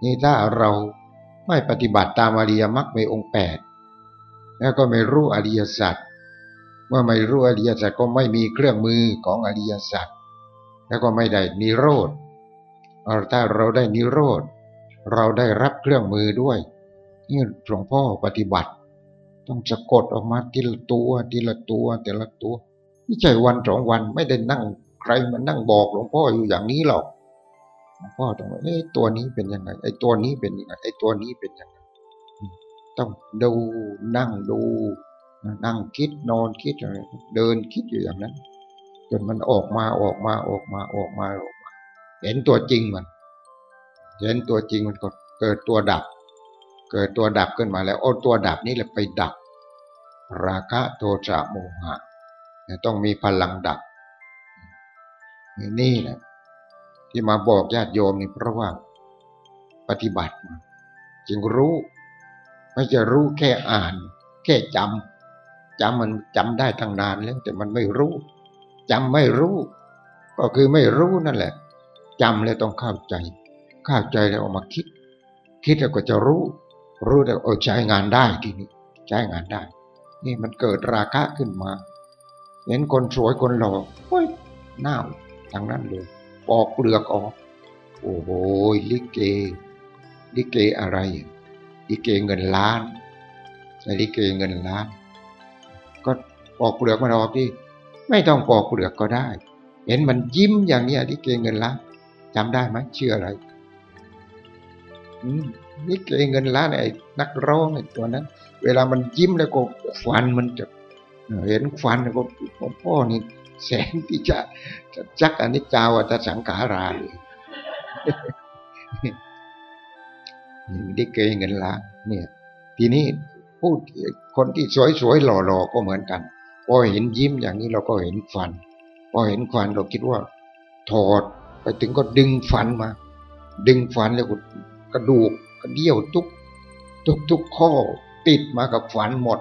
นี่ถ้าเราไม่ปฏิบัติตามอริยมรรคในองค์แปดแล้วก็ไม่รู้อริยสัจเมื่อไม่รู้อริยสัจก็ไม่มีเครื่องมือของอริยสัจแล้วก็ไม่ได้นิโรธถ้าเราได้นิโรธ เราได้รับเครื่องมือด้วยนี่หลวงพ่อปฏิบัติ ต้องสะกดออกมาทีละตัวทีละตัวแต่ละตัวไม่ใช่วันสองวันไม่ได้นั่งใครมานั่งบอกหลวงพ่ออยู่อย่างนี้หรอกหลวงพ่อต้องเอ้ตัวนี้เป็นยังไงไอ้ตัวนี้เป็นยังไงไอ้ตัวนี้เป็นยังไงต้องดูนั่งดู นั่งคิดนอนคิดอะไรเดินคิดอยู่อย่างนั้นจนมันออกมาออกมาออกมาออกมาออกมา เห็นตัวจริงมัน เห็นตัวจริงมันก็เกิดตัวดับ เกิดตัวดับขึ้นมาแล้ว โอ้ตัวดับนี่แหละไปดับ ราคะโทสะโมหะต้องมีพลังดับ นี่แหละที่มาบอกญาติโยมนี่เพราะว่าปฏิบัติมาจึงรู้ไม่จะรู้แค่อ่าน แค่จำจำมันจำได้ตั้งนานแล้ว แต่มันไม่รู้จำไม่รู้ ก็คือไม่รู้นั่นแหละจำแล้วต้องเข้าใจ เข้าใจแล้วออกมาคิด คิดแล้วก็จะรู้ รู้แล้วเออใช้งานได้ทีนี้ใช้งานได้ นี่มันเกิดราคะขึ้นมา เห็นคนสวยคนหล่อเฮ้ยหน้าทางนั้นเลยปอกเปลือกออก โอ้โหลิเก ลิเกอะไร ลิเกเงินล้านลิเกเงินล้าน ก็ปอกเปลือกมันออกที่ไม่ต้องปอกเปลือกก็ได้ เห็นมันยิ้มอย่างนี้ลิเกเงินล้านจำได้ไหมเชื่ออะไร ลิเกเงินล้านไอ้นักร้องไอ้ตัวนั้น เวลามันยิ้มแล้วก็ฟันมันจะเห็นฟันแล้วก็พ่อนี่แสงที่จะจะจักอนิจจาวัตสังขาราเลยนี่เกยเงินล้านเนี่ย ทีนี้พูดคนที่สวยๆหล่อๆก็เหมือนกันพอเห็นยิ้มอย่างนี้เราก็เห็นฟันพอเห็นฟันเราคิดว่า ถอดไปถึงก็ดึงฟันมา ดึงฟันแล้วก็ กระดูกกระเดี่ยวทุกทุกทุกข้อติดมากับฟันหมด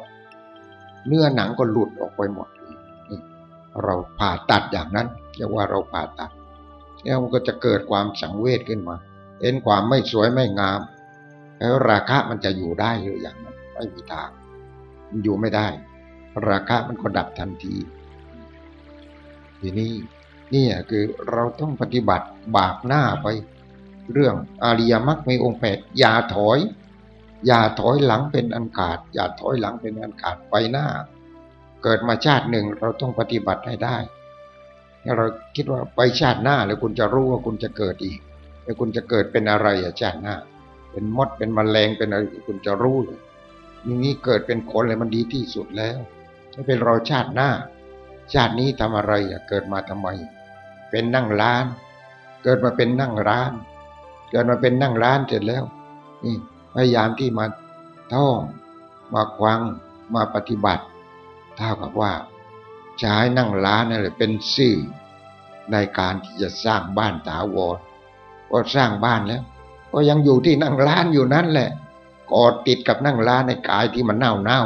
เนื้อหนังก็หลุดออกไปหมดเราผ่าตัดอย่างนั้นเรียกว่าเราผ่าตัดแล้วมันก็จะเกิดความสังเวชขึ้นมา เห็นความไม่สวยไม่งาม แล้วราคะมันจะอยู่ได้หรืออย่างนั้นไม่มีทางมันอยู่ไม่ได้ ราคะมันก็ดับทันที ทีนี้นี่คือเราต้องปฏิบัติบากหน้าไป เรื่องอริยมรรคในองค์แปดอย่าถอย อย่าถอยหลังเป็นอันขาด อย่าถอยหลังเป็นอันขาดไปหน้า เกิดมาชาติหนึ่งเราต้องปฏิบัติให้ได้ถ้เราคิดว่าไปชาติหน้าแล้วคุณจะรู้ว่าคุณจะเกิดอีกแล้วคุณจะเกิดเป็นอะไรอะชาติหน้า เป็นมดเป็นมแมลงเป็นอะไรคุณจะรู้เลยนี่เกิดเป็นคนเลยมันดีที่สุดแล้วไม่เป็นเรอชาติหน้า ชาตินี้ทำอะไรอะเกิดมาทำไม เป็นนั่งร้าน เกิดมาเป็นนั่งร้าน เกิดมาเป็นนั่งร้านเสร็จแล้ว นี่พยายามที่มาท่องมาควังมาปฏิบัติเท่ากับว่า ใช้นั่งร้านนั่นแหละเป็นสื่อในการที่จะสร้างบ้านถาวรก็สร้างบ้านแล้ว ก็ยังอยู่ที่นั่งร้านอยู่นั่นแหละกอดติดกับนั่งร้านในกายที่มันเน่าเน่า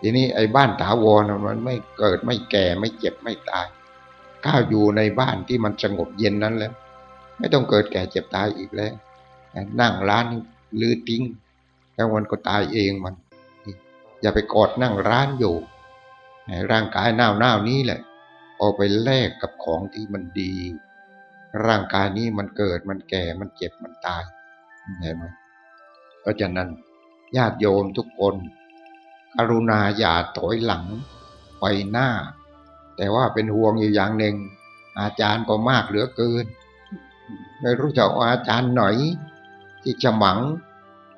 ทีนี้ไอ้บ้านถาวรมันไม่เกิดไม่แก่ไม่เจ็บไม่ตาย ข้าอยู่ในบ้านที่มันสงบเย็นนั้นแล้ว ไม่ต้องเกิดแก่เจ็บตายอีกแล้วนั่งร้านลือทิ้งแล้วมันก็ตายเองมัน อย่าไปกอดนั่งร้านอยู่ร่างกายหน้าหน้านี้แหละเอาไปแลกกับของที่มันดี ร่างกายนี้มันเกิดมันแก่มันเจ็บมันตายเห็นไหมเพราะฉะนั้นญาติโยมทุกคนกรุณาอย่าถอยหลังไปหน้า แต่ว่าเป็นห่วงอยู่อย่างหนึ่ง อาจารย์ก็มากเหลือเกิน ไม่รู้จะเอาอาจารย์หน่อย ที่จะหมัง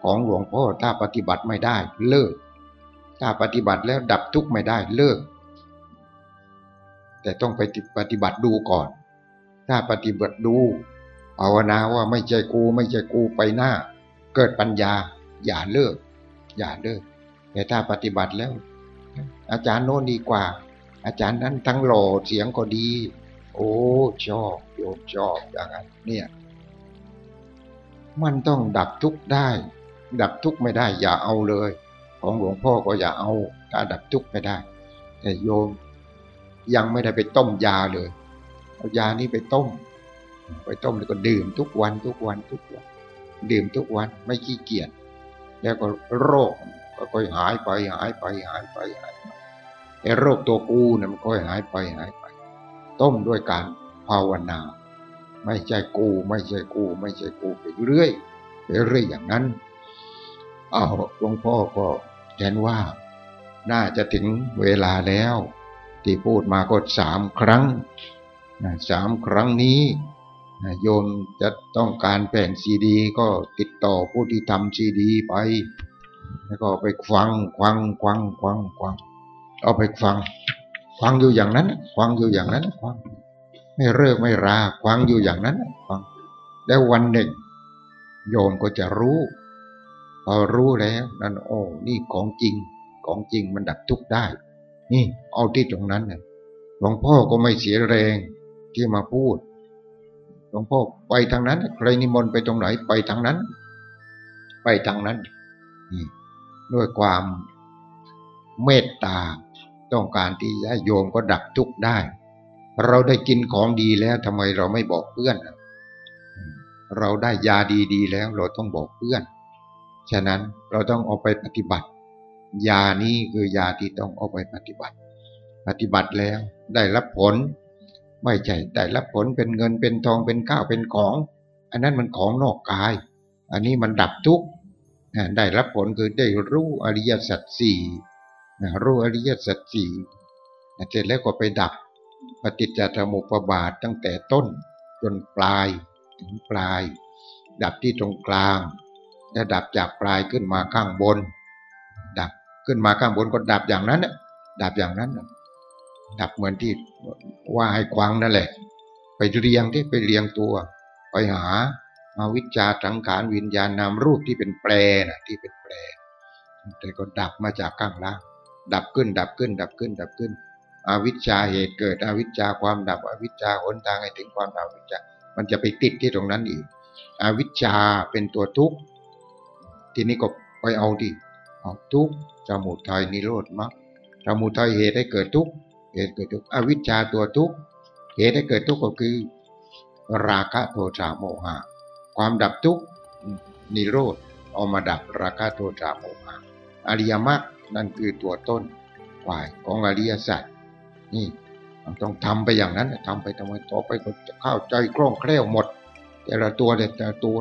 ของหลวงพ่อถ้าปฏิบัติไม่ได้เลิก ถ้าปฏิบัติแล้วดับทุกข์ไม่ได้เลิก แต่ต้องไปปฏิบัติดูก่อน ถ้าปฏิบัติดูภาวนาว่าไม่ใช่กูไม่ใช่กูไปหน้า เกิดปัญญา อย่าเลิก อย่าเลิก แต่ถ้าปฏิบัติแล้ว อาจารย์โน้นดีกว่า อาจารย์นั้นทั้งหล่อเสียงก็ดี โอ้ชอบโยมชอบอย่างนั้นเนี่ยมันต้องดับทุกข์ได้ ดับทุกข์ไม่ได้ อย่าเอาเลย ของหลวงพ่อก็อย่าเอาถ้าดับทุกข์ไม่ได้ แต่โยมยังไม่ได้ไปต้มยาเลยเอายานี้ไปต้ม ไปต้มแล้วก็ดื่มทุกวันทุกวันทุกวัน ดื่มทุกวันไม่ขี้เกียจแล้วก็โรคก็ค่อยหายไปหายไปหายไปหายไปแต่โรคตัวกูเนี่ยมันค่อยหายไปหายไป ต้มด้วยการภาวนา ไม่ใช่กู ไม่ใช่กู ไม่ใช่กูไปเรื่อยไปเรื่อยอย่างนั้น เอาหลวงพ่อก็เห็นว่า น่าจะถึงเวลาแล้ว ที่พูดมาก็สามครั้งสามครั้งนี้โยมจะต้องการแผ่นซีดี ก็ติดต่อผู้ที่ทำซีดีไป แล้วก็ไปฟังฟังฟังฟังฟังเอาไปฟัง ฟังอยู่อย่างนั้นฟังอยู่อย่างนั้นฟังไม่เลิกไม่ราฟังอยู่อย่างนั้นฟังแล้ววันหนึ่ง โยมก็จะรู้พอรู้แล้วนั่นโอ้นี่ของจริง ของจริงมันดับทุกข์ได้ นี่เอาที่ตรงนั้นเนี่ยหลวงพ่อก็ไม่เสียแรงที่มาพูดหลวงพ่อไปทางนั้นใครนิมนต์ไปตรงไหนไปทางนั้น ไปทางนั้นนี่ด้วยความเมตตา ต้องการที่จะโยมก็ดับทุกข์ได้ เราได้กินของดีแล้วทำไมเราไม่บอกเพื่อน เราได้ยาดีๆแล้วเราต้องบอกเพื่อน ฉะนั้นเราต้องเอาไปปฏิบัติ ยานี้คือยาที่ต้องเอาไปปฏิบัติ ปฏิบัติแล้วได้รับผล ไม่ใช่ได้รับผลเป็นเงินเป็นทองเป็นข้าวเป็นของ อันนั้นมันของนอกกาย อันนี้มันดับทุกข์ได้รับผลคือได้รู้อริยสัจสี่ รู้อริยสัจสี่เสร็จแล้วก็ไปดับปฏิจจสมุปบาทตั้งแต่ต้นจนปลายถึงปลาย ดับที่ตรงกลาง และดับจากปลายขึ้นมาข้างบน ดับขึ้นมาข้างบนก็ดับอย่างนั้นดับอย่างนั้น ดับเหมือนที่ว่าให้ควังนั่นแหละ ไปเรียงที่ไปเรียงตัว ไปหามาวิจารสังขารวิญญาณนามรูปที่เป็นแปรนะที่เป็นแปร แต่ก็ดับมาจากข้างล่าง ดับขึ้น ดับขึ้น ดับขึ้น ดับขึ้น อวิชชาเหตุเกิด อวิชชาความดับ อวิชชาหนทางให้ถึงความดับอวิชชา มันจะไปติดที่ตรงนั้นอีก อวิชชาเป็นตัวทุกข์ทีนี้ก็ไปเอาดิเอาทุกข์สมุทัยนิโรธมรรคสมุทัยเหตุให้เกิดทุกข์เหตุเกิดทุกข์อวิชชาตัวทุกข์เหตุให้เกิดทุกข์ก็คือ ราคะโทสะโมหะ ความดับทุกข์นิโรธเอามาดับราคะโทสะโมหะอริยมรรค นั่นคือตัวต้นฝ่ายของอริยสัจนี่มันต้องทำไปอย่างนั้นทำไปทำไปต่อไปก็จะเข้าใจคล่องแคล่วหมด แต่ละตัวแต่ละตัว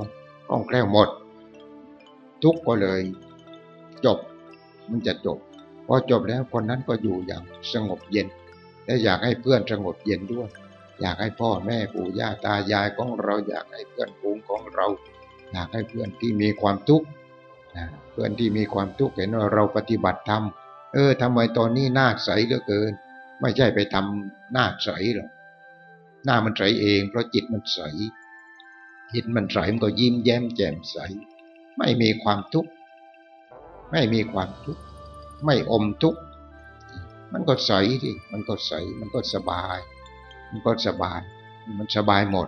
คล่องแคล่วหมด ทุกก็เลย จบมันจะจบพอจบแล้วคนนั้นก็อยู่อย่างสงบเย็น และอยากให้เพื่อนสงบเย็นด้วย อยากให้พ่อแม่ปู่ย่าตายายของเราอยากให้เพื่อนฝูงของเรา อยากให้เพื่อนที่มีความทุกข์ เพื่อนที่มีความทุกข์เห็นว่าเราปฏิบัติธรรมเออทำไมตอนนี้หน้าใสเหลือเกิน ไม่ใช่ไปทำหน้าใสหรอกหน้ามันใสเอง เพราะจิตมันใสจิตมันใสมันก็ยิ้มแย้มแจ่มใส ไม่มีความทุกข์ไม่มีความทุกข์ไม่อมทุกข์มันก็ใสที่มันก็ใสมันก็สบาย มันก็สบาย มันสบายหมด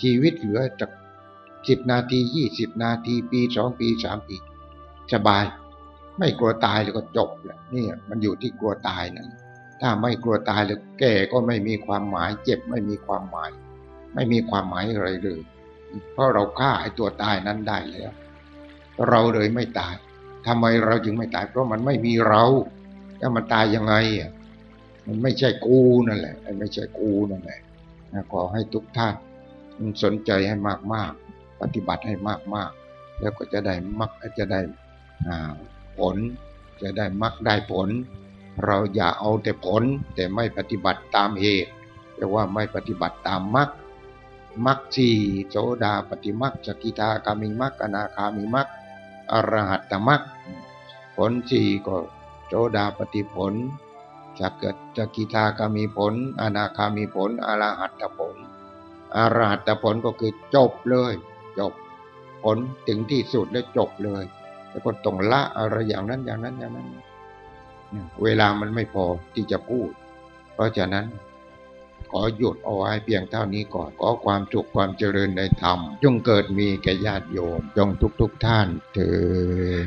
ชีวิตเหลือจากสิบนาทียี่สิบนาทีปีสองปีสามปี สบาย ไม่กลัวตายแล้วก็จบแหละนี่มันอยู่ที่กลัวตายนั่นถ้าไม่กลัวตายหรือแก่ก็ไม่มีความหมายเจ็บไม่มีความหมาย ไม่มีความหมายอะไรเลยเพราะเราฆ่าไอ้ตัวตายนั้นได้แล้ว เราเลยไม่ตายทำไมเราจึงไม่ตาย เพราะมันไม่มีเราแล้วมันตายยังไงอะมันไม่ใช่กูนั่นแหละไม่ใช่กูนั่นแหละขอให้ทุกท่านสนใจให้มากๆ ปฏิบัติให้มากๆ แล้วก็จะได้มักจะได้ ผลจะได้มักได้ผล เราอย่าเอาแต่ผลแต่ไม่ปฏิบัติตามเหตุแปลว่าไม่ปฏิบัติตามมักมักสีโสดาปฏิมักสกิทาคามิมักอนาคามิมักอรหัตตมักผลสี่ก็โสดาปฏิผลจะเกิดจะกิทาคามีผล อนาคามีผลอรหัตตผลอรหัตตผลก็คือจบเลย จบ ผลถึงที่สุดแล้วจบเลย แล้วก็ต้องละอะไรอย่างนั้นอย่างนั้นอย่างนั้นเวลามันไม่พอที่จะพูด เพราะฉะนั้นขอหยุดเอาไว้เพียงเท่านี้ก่อน ขอความสุขความเจริญในธรรม จงเกิดมีแก่ญาติโยม จงทุกทุกท่านเถิด